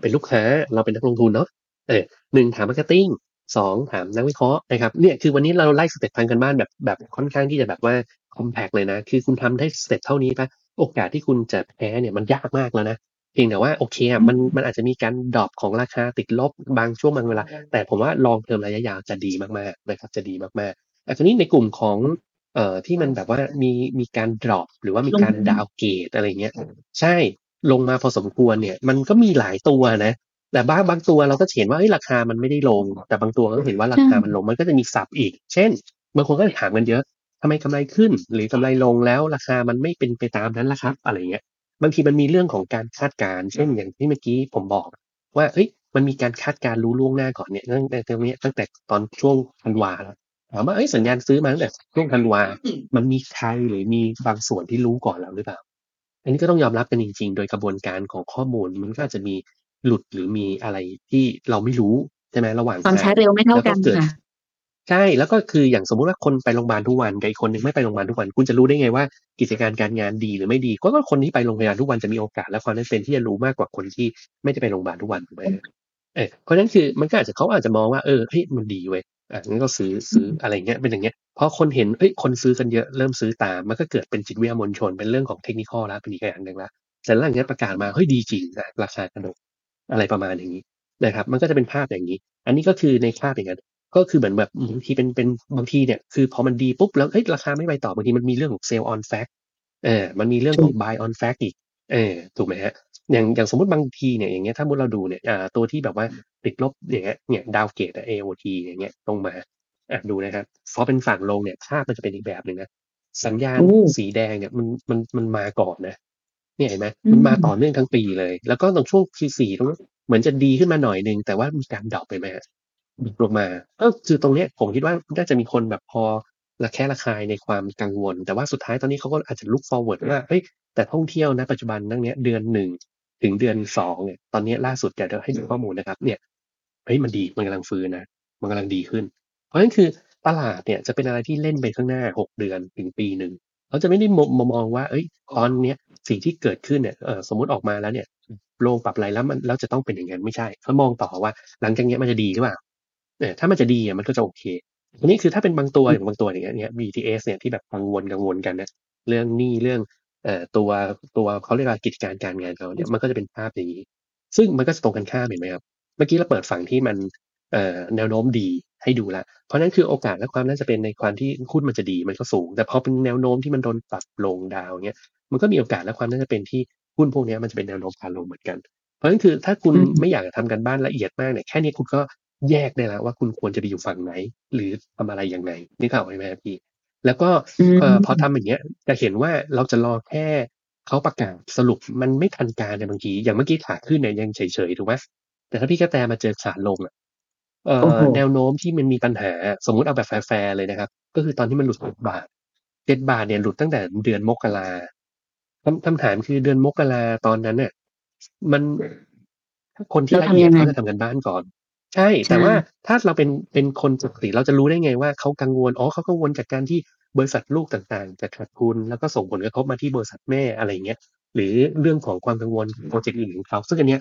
เป็นลูกค้าเราเป็นนักลงทุนเนาะเออหนึ่งถาม marketing สองถามนักวิเคราะห์นะครับเนี่ยคือวันนี้เราไล่ step ทำการบ้านแบบแบบค่อนข้างที่จะแบบว่า compact เลยนะ คือคุณทำได้ step เท่านี้ปะโอกาสที่คุณจะแพ้เนี่ยมันยากมากแล้วนะเพียงแต่ว่าโอเคอะมันมันอาจจะมีการ drop ของราคาติดลบบางช่วงบางเวลา แต่ผมว่า long term ระยะยาวจะดีมากๆนะครับจะดีมากๆอันนี้ในกลุ่มของเอ่อที่มันแบบว่ามีมีการ drop หรือว่ามีการ
ลง
downgrade อะไรเงี้ย ใช่ลงมาพอสมควรเนี่ย มันก็มีหลายตัวนะ แต่บางบางตัวเราก็เห็นว่าเอ้ยราคามันไม่ได้ลง แต่บางตัวก็เห็นว่าราคามันลงมันก็จะมีสับอีก เช่นบางคนก็ถามกันเยอะทำไมกำไรขึ้น หรือกำไรลงแล้วราคามันไม่เป็นไปตามนั้นล่ะครับ อะไรเงี้ยบางทีมันมีเรื่องของการคาดการณ์เช่นอย่างที่เมื่อกี้ผมบอก ว่าเอ้ยมันมีการคาดการณ์รู้ล่วงหน้าก่อนเนี่ยตั้งแต่ตรงเนี้ยตั้งแต่ตอนช่วงธันวาแล้วถามว่าเอ้ยสัญญาณซื้อมาตั้งแต่ช่วงธันวา มันมีใครหรือมีบางส่วนที่รู้ก่อนเราหรือเปล่า อันนี้ก็ต้องยอมรับกันจริง ๆ โดยกระบวนการของข้อมูลมันก็อาจจะมี หลุดหรือมีอะไรที่เราไม่รู้ใช่ไหมระหว่าง
ความ
ทาง
ช้าเร็วไม่เท่า
แล้ว
กั
ก็
น
เกิด
ค่ะ
ใช่แล้วก็คืออย่างสมมุติว่าคนไปโรงพยาบาลทุกวันกับอีกคนหนึ่งไม่ไปโรงพยาบาลทุกวัน คุณจะรู้ได้ไงว่ากิจการการงานดีหรือไม่ดี ก็ก็คนที่ไปโรงพยาบาลทุกวันจะมีโอกาสและความน่าจะเป็นที่จะรู้มากกว่าคนที่ไม่ได้ไปโรงพยาบาลทุกวันถูกไหมเออเพราะฉะนั้นคือมันก็อาจจะเขาอาจจะมองว่าเออเฮ้ยมันดีเว้ยอะงั้นก็ซื้อซื้ออะไรเงี้ยเป็นอย่างเงี้ยพอคนเห็นเอ้ยคนซื้อกันเยอะเริ่มซื้อตามมันก็เกิดเป็นจิตวิทยามวลชนเป็นเรื่องของเทคนิคอลแล้วเป็นอีกอย่างหนึ่งละแต่หลังจากนี้ประกาศมาเฮ้ยดีจริงอะราคากระโดด อะไรประมาณอย่างนี้นะครับ มันก็จะเป็นภาพอย่างนี้ อันนี้ก็คือในภาพอย่างนั้นก็คือเหมือนแบบบางทีเป็นเป็นบางทีเนี่ยคือพอมันดีปุ๊บแล้วเอ้ยราคาไม่ไปต่อบางทีมันมีเรื่องของ sell on fact เออมันมีเรื่องของ buy on fact อีกเออถูกไหมฮะอย่างอย่างสมมติบางทีเนี่ยอย่างเงี้ยถ้ามุติเราดูเนี่ยอ่าตัวที่แบบว่าติดลบอย่างเงี้ยเนี่ย downgrade AOT อย่างเงี้ยลงมาอะดูนะครับพอเป็นฝั่งลงเนี่ยภาพมันจะเป็นอีกแบบหนึ่งนะสัญญาณ
โอ้
สีแดงเนี่ยมันมันมันมาก่อนนะ เนี่ยเห็นไหม
อืม
มันมาต่อเนื่องทั้งปีเลย แล้วก็ตรงช่วง Q4 ตรงนั้นเหมือนจะดีขึ้นมาหน่อยนึง แต่ว่ามีการ drop ไปไหมฮะ dip ลงมาก็คือตรงเนี้ยผมคิดว่าน่าจะมีคนแบบพอระแคะระคายในความกังวล แต่ว่าสุดท้ายตอนนี้เขาก็อาจจะ look forward ว่าเฮ้ยแต่ท่องเที่ยวนะปัจจุบันนั่งเนี้ยเดือนหนึ่งถึงเดือนสองเนี่ยตอนนี้ล่าสุดเดี๋ยวให้ดูข้อมูลนะครับ เนี่ยเฮ้ยมันดีมันกำลังฟื้นนะมันกำลังดีขึ้น เพราะฉะนั้นคือตลาดเนี่ยจะเป็นอะไรที่เล่นไปข้างหน้าหกเดือนถึงปีหนึ่ง เขาจะไม่ได้มองมองว่า เอ้ย ตอนเนี้ยสิ่งที่เกิดขึ้นเนี่ยสมมติออกมาแล้วเนี่ยโลงปรับอะไรแล้วมันแล้วจะต้องเป็นอย่างนั้นไม่ใช่เขามองต่อว่า หลังจากนี้มันจะดีหรือเปล่าเออถ้ามันจะดีอะมันก็จะโอเคทีนี้คือถ้าเป็นบางตัวอย่างบางตัวอย่างเงี้ย BTS เนี่ยที่แบบกังวลกังวลกันนะเรื่องหนี้เรื่องเอ่อตัวตัวเขาเรียกว่ากิจการการงานเขาเนี่ยมันก็จะเป็นภาพอย่างนี้ ซึ่งมันก็จะตรงกันข้ามเห็นไหมครับ เมื่อกี้เราเปิดฝั่งที่มัน แนวโน้มดีให้ดูละ เพราะนั่นคือโอกาสและความน่าจะเป็นในความที่หุ้นมันจะดีมันก็สูง แต่พอเป็นแนวโน้มที่มันโดนปรับลงดาวเงี้ย มันก็มีโอกาสและความน่าจะเป็นที่หุ้นพวกเนี้ยมันจะเป็นแนวโน้มขาลงเหมือนกัน เพราะฉะนั้นคือถ้าคุณ
อืม
ไม่อยากจะทำกันบ้านละเอียดมากเนี่ยแค่นี้คุณก็แยกได้แล้วว่าคุณควรจะไปอยู่ฝั่งไหน หรือทำอะไรอย่างไรนี่ข่าวไหมครับพี่ แล้วก็
อืม
เอ่อพอทำอย่างเงี้ยจะเห็นว่าเราจะรอแค่เขาประกาศสรุปมันไม่ทันการในบางทีอย่างเมื่อกี้ขาขึ้นเนี่ยยังเฉยๆถูกไหมแต่ถ้าพี่กระแตมาเจอขาลงอะเอ่
โอ้
อ
โห
แนวโน้มที่มันมีปัญหาสมมุติเอาแบบแฟร์ๆเลยนะครับ ก็คือตอนที่มันหลุดเจ็ดบาทเจ็ดบาทเนี่ยหลุดตั้งแต่เดือนมกราคำคำถามคือเดือนมกราตอนนั้นเนี่ยมันถ้าคนที่ละเอีย
ยั
ด
งไง
เขาจะทำการบ้านก่อน ใช่ แต่
ใช่
ว่าถ้าเราเป็นเป็นคนปกติเราจะรู้ได้ไงว่าเขากังวลอ๋อเขากังวลจากการที่บริษัทลูกต่างๆจะขาดทุนแล้วก็ส่งผลกระทบมาที่บริษัทแม่อะไรเงี้ยหรือเรื่องของความกังวล project อื่นของเขาซึ่งอันเนี้ย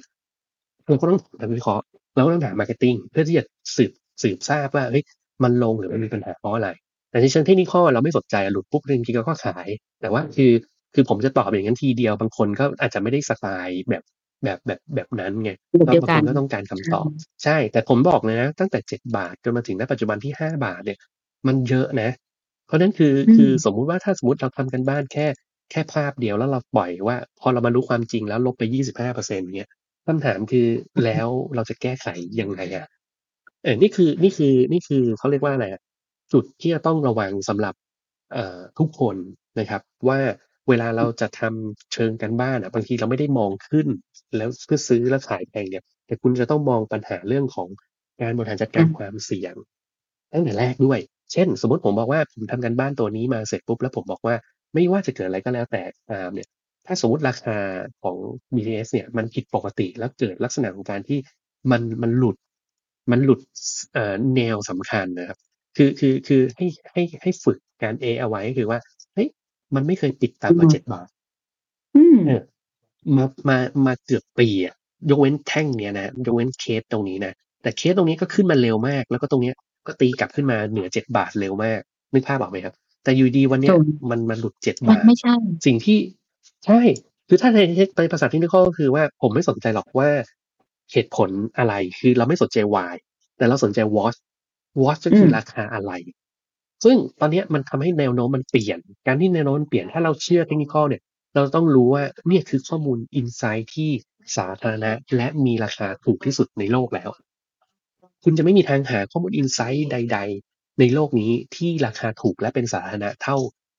เราก็ต้องทำวิเคราะห์ เราก็ต้องถาม marketing เพื่อที่จะสืบสืบทราบว่าเฮ้ยมันลงหรือมันมีปัญหาเพราะอะไร แต่ในเชิงเทคนิคเราไม่สนใจหลุดปุ๊บจริงๆเราก็ขาย แต่ว่าคือคือผมจะตอบอย่างนั้นทีเดียวบางคนก็อาจจะไม่ได้สไตล์แบบแบบแบบแบบนั้นไง
แบบ
ก็
เดียว
บาง
กั
คนนก็ต้องการคำตอบ ใช่ แต่ผมบอกเลยนะ ตั้งแต่เจ็ดบาทจนมาถึงณปัจจุบันที่ห้าบาทเนี่ย มันเยอะนะ เพราะฉะนั้นคือ
อืม
คือสมมุติว่าถ้าสมมติเราทำกันบ้านแค่แค่ภาพเดียวแล้วเราปล่อยว่า พอเรามารู้ความจริงแล้วลบไปยี่สิบห้าเปอร์เซ็นต์เนี้ย คำถามคือแล้วเราจะแก้ไขยังไงอะเออนี่คือนี่คือนี่คือเขาเรียกว่าอะไรอะจุดที่จะต้องระวังสำหรับเอ่อทุกคนนะครับ ว่าเวลาเราจะทำเชิงกันบ้านอะบางทีเราไม่ได้มองขึ้น แล้วเพื่อซื้อแล้วขายแพงเนี่ย แต่คุณจะต้องมองปัญหาเรื่องของการบริหารจัดการ
อืม
ความเสี่ยงตั้งแต่แรกด้วย เช่น สมมติผมบอกว่าผมทำกันบ้านตัวนี้มาเสร็จปุ๊บแล้วผมบอกว่า ไม่ว่าจะเกิดอะไรก็แล้วแต่ตามเนี่ย ถ้าสมมติราคาของ BTS เนี่ยมันผิดปกติแล้วเกิดลักษณะของการที่มันมันหลุดมันหลุดเอ่อแนวสำคัญนะครับ คือคือคือให้ให้ให้ฝึกการ A เอาไว้คือว่าเฮ้ยมันไม่เคยปิดต่ำกว่าเจ็ดบาท
อืม
เออมามามาเกือบปีอะยกเว้นแท่งเนี้ยนะยกเว้นเคสตรงนี้นะแต่เคสตรงนี้ก็ขึ้นมาเร็วมาก แล้วก็ตรงเนี้ยก็ตีกลับขึ้นมาเหนือเจ็ดบาทเร็วมากนึกภาพออกไหมครับ แต่อยู่ดีวันเนี้ย
ถูก
มันมันหลุดเจ็ด
มัน
บาท
ไม่ใช่
สิ่งที่ ใช่ คือถ้าในในภาษาเทคนิคก็คือว่าผมไม่สนใจหรอกว่าเหตุผลอะไร คือเราไม่สนใจ why แต่เราสนใจ what what ก็คืออ
ม
ราคาอะไร ซึ่งตอนเนี้ยมันทำให้แนวโน้มมันเปลี่ยน การที่แนวโน้มมันเปลี่ยน ถ้าเราเชื่อเทคนิคเนี่ย เราต้องรู้ว่าเนี่ยคือข้อมูลอินไซต์ที่สาธารณะและมีราคาถูกที่สุดในโลกแล้ว คุณจะไม่มีทางหาข้อมูลอินไซต์ใด ๆ ในโลกนี้ที่ราคาถูกและเป็นสาธารณะเท่า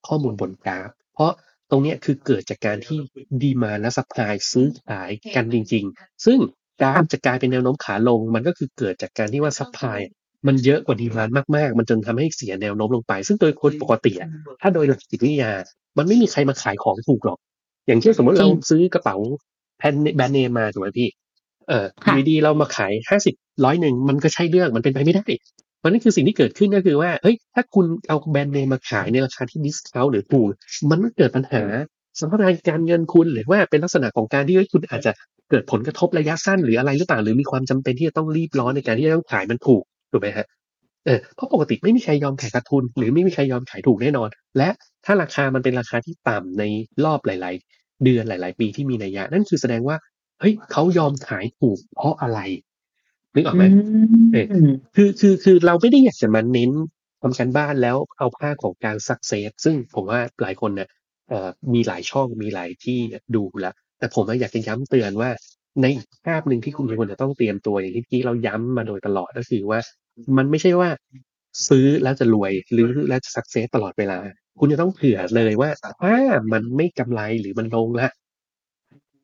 ข้อมูลบนกราฟ เพราะ ตรงเนี้ยคือเกิดจากการที่ demand และ supply ซื้อขายกันจริง ๆ ซึ่งกราฟจะกลายเป็นแนวโน้มขาลง มันก็คือเกิดจากการที่ว่า supply มันเยอะกว่า demand มากๆ มันจนทำให้เสียแนวโน้มลงไป ซึ่งโดยคนปกติอะถ้าโดยหลักจิตวิทยา มันไม่มีใครมาขายของถูกหรอก อย่างเช่นสมมติ
จริ
เราซื้อกระเป๋าแพงแบรนด์เนมมาถูกไหมพี่ เออ
ค่ะอ
ยู่ดีๆเรามาขายห้าสิบร้อยหนึ่งมันก็ใช่เรื่องมันเป็นไปไม่ได้ มันนั่นคือสิ่งที่เกิดขึ้นก็คือว่าเฮ้ยถ้าคุณเอาแบรนด์เนมมาขายในราคาที่ดิสคาวหรือถูกมันก็เกิดปัญหาสมรรถนะการเงินคุณหรือว่าเป็นลักษณะของการที่คุณอาจจะเกิดผลกระทบระยะสั้นหรืออะไรหรือเปล่าหรือมีความจำเป็นที่จะต้องรีบร้อนในการที่จะต้องขายมันถูกถูกไหมฮะเออเพราะปกติไม่มีใครยอมขายขาดทุน หรือไม่มีใครยอมขายถูกแน่นอน และถ้าราคามันเป็นราคาที่ต่ำในรอบหลาย ๆ เดือนหลาย ๆ ปีที่มีนัยยะ นั่นคือแสดงว่าเฮ้ยเขายอมขายถูกเพราะอะไร นึกออกไหมเออ
อืม
คือคือคือเราไม่ได้อยากจะมาเน้นทำการบ้านแล้วเอาภาคของการสักเซสซึ่งผมว่าหลายคนเนี่ยเอ่อมีหลายช่องมีหลายที่ดูแล้วแต่ผมอยากจะย้ำเตือนว่าในอีกภาพหนึ่งที่คุณควรจะต้องเตรียมตัวอย่างที่ที่เราย้ำมาโดยตลอดก็คือว่า มันไม่ใช่ว่าซื้อแล้วจะรวยหรือแล้วจะสักเซสตลอดเวลา คุณจะต้องเผื่อเลยว่าถ้ามันไม่กำไรหรือมันลงละ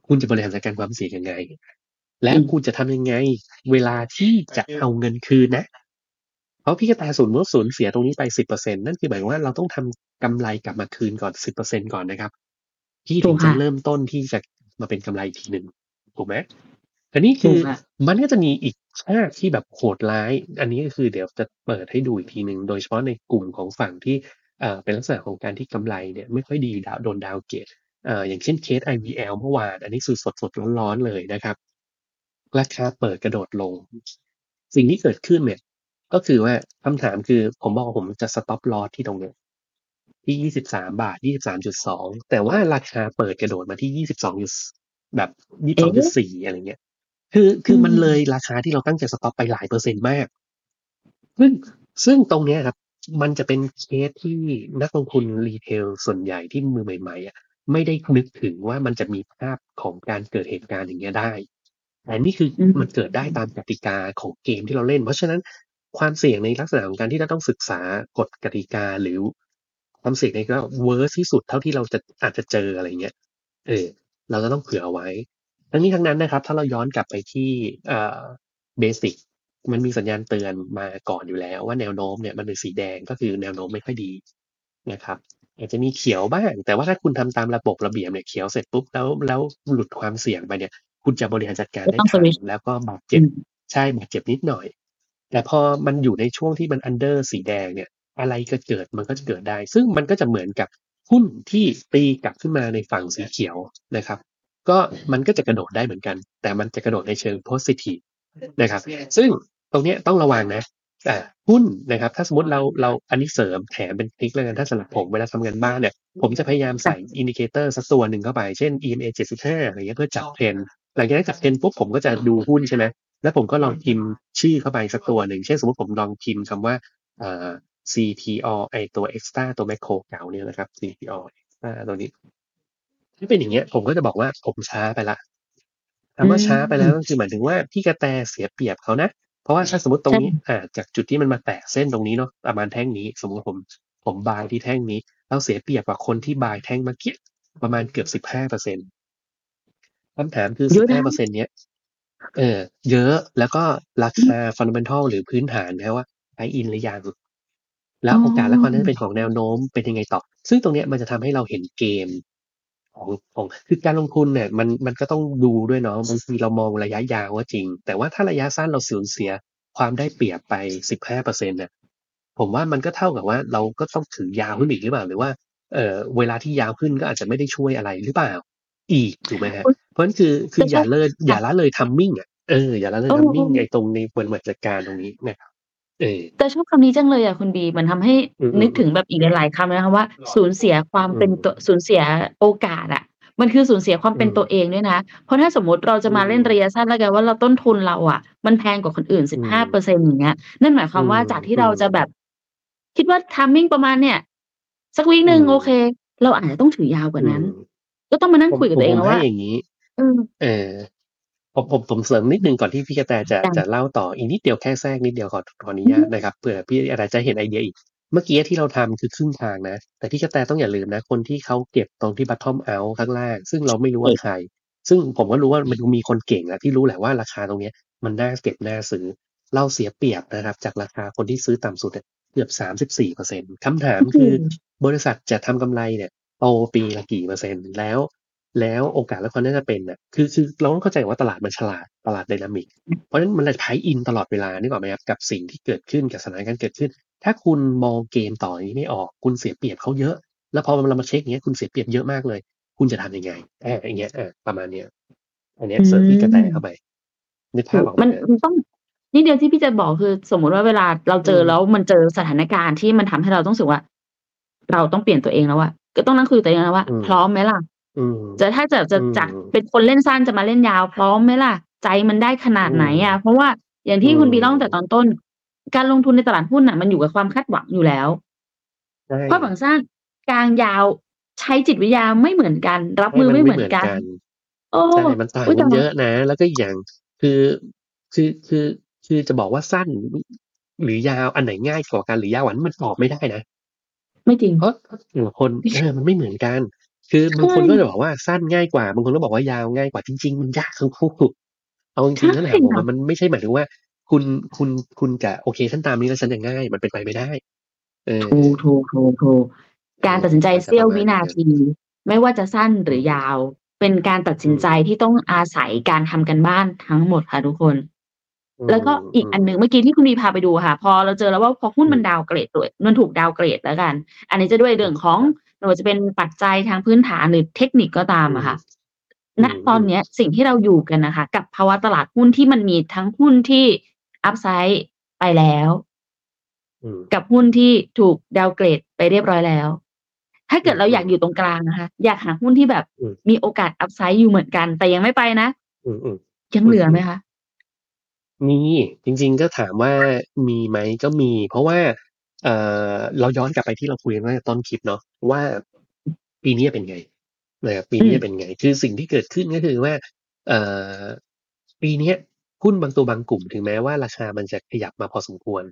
คุณจะบริหารจัดการความเสี่ยงยังไง และ
อืม
คุณจะทำยังไง เวลาที่จะเอาเงินคืนนะ เพราะพี่กระแตสูญเมื่อสูญเสียตรงนี้ไปสิบเปอร์เซ็นนั่นคือหมายความว่าเราต้องทำกำไรกลับมาคืนก่อนสิบเปอร์เซ็นก่อนนะครับที่
ถู
ถึง
ก
จะ
ค่ะ
เริ่มต้นที่จะมาเป็นกำไรอีกทีหนึ่งถูกไหมแต่นี่
ถู
คื
ก
อ
ค่ะ
มันก็จะมีอีกภาคที่แบบโหดร้าย อันนี้ก็คือเดี๋ยวจะเปิดให้ดูอีกทีหนึ่งโดยเฉพาะในกลุ่มของฝั่งที่เอ่อเป็นลักษณะของการที่กำไรเนี่ยไม่ค่อยดีดาวโดนดาวเกตเอ่ออย่างเช่น case IVL เมื่อวาน อันนี้คือสดสดๆร้อนๆเลยนะครับ ราคาเปิดกระโดดลง สิ่งที่เกิดขึ้นเนี่ย ก็คือว่าคำถามคือผมบอกว่าผมจะ stop loss ที่ตรงเนี้ยที่ยี่สิบสามบาทยี่สิบสามจุดสองแต่ว่าราคาเปิดกระโดดมาที่ยี่สิบสองจุดแบบยี่สิบสองจุดสี่อะไรเงี้ย คือคือมัน
อืม
เลยราคาที่เราตั้งใจ stop ไปหลายเปอร์เซ็นต์มาก ซึ่งซึ่งตรงเนี้ยครับ มันจะเป็นเคสที่นักลงทุน retail ส่วนใหญ่ที่มือใหม่ๆอะไม่ได้นึกถึงว่ามันจะมีภาพของการเกิดเหตุการณ์อย่างเงี้ยได้ แต่นี่คือื
ม
มันเกิดได้ตามกติกาของเกมที่เราเล่น เพราะฉะนั้นความเสี่ยงในลักษณะของการที่เราต้องศึกษากฎกติกาหรือความเสี่ยงในก็เวอร์ที่สุดเท่าที่เราจะอาจจะเจออะไรเงี้ย เออ เราจะต้องเผื่อเอาไว้ ทั้งนี้ทั้งนั้นนะครับ ถ้าเราย้อนกลับไปที่เอ่อเบสิกมันมีสัญญาณเตือนมาก่อนอยู่แล้ว ว่าแนวโน้มเนี่ยมันเป็นสีแดงก็คือแนวโน้มไม่ค่อยดีนะครับอาจจะมีเขียวบ้าง แต่ว่าถ้าคุณทำตามระบบระเบียบเนี่ยเขียวเสร็จปุ๊บแล้วแล้วหลุดความเสี่ยงไปเนี่ย คุณจะบริหารจัดการ
ก็
ได้
ต้อง
ทัน
switch
แล้วก็บาด
อื
เจ็บ
ม
ใช่บาดเจ็บนิดหน่อย แต่พอมันอยู่ในช่วงที่มันอันเดอร์สีแดงเนี่ย อะไรก็เกิดมันก็จะเกิดได้ ซึ่งมันก็จะเหมือนกับหุ้นที่ตีกลับขึ้นมาในฝั่งสีเขียวนะครับ ก็มันก็จะกระโดดได้เหมือนกัน แต่มันจะกระโดดในเชิง positive นะครับ ซึ่งตรงเนี้ยต้องระวังนะอ่าหุ้นนะครับ ถ้าสมมติเราเราอันนี้เสริมแถมเป็น trick แล้วกันถ้าสำหรับผมเวลาทำการบ้านเนี่ย ผมจะพยายามใส่ indicator สักตัวหนึ่งเข้าไป เช่น EMA 75อะไรเงี้ยเพื่อจับเทรนด์ หลังจากนั้นจับเทรนด์ปุ๊บผมก็จะดูหุ้นใช่ไหมแล้วผมก็ลองพิมพ์ชื่อเข้าไปสักตัวหนึ่ง เช่นสมมติผมลองพิมพ์คำว่าอ่า CTO ไอตัว Axtra ตัว Makro เก่าเนี่ยนะครับ CP Axtra ตัวนี้ถ้าเป็นอย่างเงี้ย ผมก็จะบอกว่าผมช้าไปละคำว่าช้าไปแล้วก็คือหมายถึงว่าพี่กระแตเสียเปรียบเขานะ เพราะว่าถ้าสมมติตรงนี้อ่าจากจุดที่มันมาแตะเส้นตรงนี้เนาะประมาณแท่งนี้ สมมติผมผมบายที่แท่งนี้ เราเสียเปรียบกว่าคนที่บายแท่งเมื่อกี้ประมาณเกือบสิบห้าเปอร์เซ็น คำถามคือ
เย
สิ
อะ
บห้า
นะ
เปอร์เซ็นเนี้ยเออ เยอะแล้วก็ราคาฟันเดเมนทัลหรือพื้นฐานนะว่าไออินหรือยังแล้วโอกาสและความน่าจะเป็นของแนวโน้มเป็นยังไงต่อ ซึ่งตรงเนี้ยมันจะทำให้เราเห็นเกมของของคือการลงทุนเนี่ย มันมันก็ต้องดูด้วยเนาะบางทีเรามองระยะยาวว่าจริง แต่ว่าถ้าระยะสั้นเราสูญเสียความได้เปรียบไปสิบห้าเปอร์เซ็นต์เนี่ยผมว่ามันก็เท่ากับว่าเราก็ต้องถือยาวขึ้นอีกหรือเปล่าหรือว่าเอ่อเวลาที่ยาวขึ้นก็อาจจะไม่ได้ช่วยอะไรหรือเปล่า อีกถูกไหมฮะ เพราะฉะนั้นคือคืออย่าเลยอย่าละเลย timing อะเอออย่าละเลย timing ไอ้ตรงในบริบทจัดการตรงนี้นะครับเออ
แต่ชอบคำนี้จังเลยอะคุณบีมันทำให้
อืม
นึกถึงแบบอีกหลายๆคำเลยนะคะว่าสูญเสียความเป็น
อืม
ตัวสูญเสียโอกาสอะมันคือสูญเสียความเป็น
อืม
ตัวเองด้วยนะ เพราะถ้าสมมติเราจะมา
อืม
เล่นระยะสั้นแล้วกันว่าเราต้นทุนเราอะ มันแพงกว่าคนอื่นสิบห้าเปอร์เซ็นต์อย่างเงี้ย นั่นหมายความว่า
อืม
จากที่เรา
อืม
จะแบบ คิดว่าทามมิ่งประมาณเนี่ย สักวีคหนึ่ง
อืม
โอเค เราอาจจะต้องถือยาวกว่านั้น
อืม
ก็ต้องมานั่ง
ผม
คุยกับ
ผม
ตัวเอง
ผม
แล้ว
ให้
ว่า
อย่างนี้
เออ
เออ ผมผมผมเสริมนิดนึงก่อนที่พี่กระแตจะ
จ้ะ
จะเล่าต่ออีกนิดเดียวแค่แทรกนิดเดียวขอขออนุญาตนะครับเผื่อพี่อาจจะเห็นไอเดียอีก เมื่อกี้ที่เราทำคือครึ่งทางนะ แต่พี่กระแตต้องอย่าลืมนะ คนที่เขาเก็บตรงที่บัตทอมเอาข้างล่าง ซึ่งเราไม่รู้ว่าใคร ซึ่งผมก็รู้ว่ามันมีคนเก่งอะที่รู้แหละว่าราคาตรงเนี้ย มันน่าเก็บน่าซื้อ เราเสียเปรียบนะครับ จากราคาคนที่ซื้อต่ำสุดเนี่ยเกือบสามสิบสี่เปอร์เซ็นคำถามคือบริษัทจะทำกำไรเนี่ยโตปีละกี่เปอร์เซ็นต์แล้ว แล้วโอกาสและความน่าจะเป็นน่ะคือคือเราต้องเข้าใจว่าตลาดมันฉลาดตลาดไดนามิก เพราะฉะนั้นมันเลยไพอินตลอดเวลานึกออกไหมครับกับสิ่งที่เกิดขึ้นกับสถานการณ์เกิดขึ้น ถ้าคุณมองเกมต่ออย่างนี้ไม่ออก คุณเสียเปรียบเขาเยอะ แล้วพอเรามาเช็คอย่างเงี้ยคุณเสียเปรียบเยอะมากเลย คุณจะทำยังไงเอออย่างเงี้ยเออประมาณเนี้ยอันเนี้ยเสริมพี่กระแตเข้าไปนึกภาพออกไหม
มัน
ฮะ
มันต้องนี่เดียวที่พี่จะบอกคือ สมมุติว่าเวลาเราเจอ
อืม
แล้วมันเจอสถานการณ์ที่มันทำให้เราต้องรู้สึกว่า เราต้องเปลี่ยนตัวเองแล้วอะก็ต้องนั่งคุยกับตัวเองแล้วว่า
อืม
พร้อมไหมล่ะ
อืม
จะถ้าจะจะ
อืม
จากเป็นคนเล่นสั้นจะมาเล่นยาว พร้อมไหมล่ะ ใจมันได้ขนาดไหนอะ เพราะว่าอย่างที่คุณ
อืม
บีเล่าตั้งแต่ตอนต้น การลงทุนในตลาดหุ้นอะมันอยู่กับความคาดหวังอยู่แล้ว
ใช่
ความหวังสั้น กลาง ยาว ใช้จิตวิทยาไม่เหมือนกัน รับมือไม่เหมือนกันโอ้
ใช่มันต่าง
อุ๊ย
กัน
แต่
เยอะนะ แล้วก็อีกอย่าง คือ คือ คือ คือจะบอกว่าสั้นหรือยาว อันไหนง่ายกว่ากัน หรือยาวกว่านั้น มันตอบไม่ได้นะ
ไม่จริง
เพราะแต่ละคน เออ มันไม่เหมือนกัน คือบางคน
ใช่
ก็จะบอกว่าสั้นง่ายกว่า บางคนก็บอกว่ายาวง่ายกว่าจริง ๆ มันยากทั้งคู่เอาจริงๆนั่นแหละ
ใช่
ผม
ค่ะ
ว่ามันไม่ใช่หมายถึงว่า คุณคุณคุณจะโอเคฉันตามนี้แล้วฉันจะง่าย มันเป็นไปไม่ได้ เออ
ถูกถูกถูกถูกการตัดสินใจ
มันจะ
เสี้ยว
ประมาณ
วินา
นั้น
ที ไม่ว่าจะสั้นหรือยาว เป็นการตัดสินใจที่ต้องอาศัยการทำกันบ้านทั้งหมดค่ะทุกคน แล้วก็อีกอันหนึ่งเมื่อกี้ที่คุณดีพาไปดูค่ะ พอเราเจอแล้วว่าพอหุ้นมัน downgrade ด้วยมันถูก downgrade แล้วกัน อันนี้จะด้วยเรื่องของ ไม่ว่าจะเป็นปัจจัยทางพื้นฐานหรือเทคนิคก็ตามอะค่ะณตอนเนี้ยสิ่งที่เราอยู่กันนะคะ กับภาวะตลาดหุ้นที่มันมีทั้งหุ้นที่ upside ไปแล้ว
อืม
กับหุ้นที่ถูก downgrade ไปเรียบร้อยแล้ว ถ้าเกิดเรา
อืม
อยากอยู่ตรงกลางนะคะ อยากหาหุ้นที่แบบ
อืม
มีโอกาส upside อยู่เหมือนกัน แต่ยังไม่ไปนะ
อืมอืม
ยังเหลือไหมคะ
มีจริง ๆ ก็ถามว่ามีไหมก็มี เพราะว่า เอ่อเราย้อนกลับไปที่เราคุยกันตั้งแต่ต้นคลิปเนาะว่าปีนี้เป็นไงนะครับปีนี้
อืม
เป็นไง คือสิ่งที่เกิดขึ้นก็คือว่าเอ่อปีเนี้ยหุ้นบางตัวบางกลุ่มถึงแม้ว่าราคามันจะขยับมาพอสมควร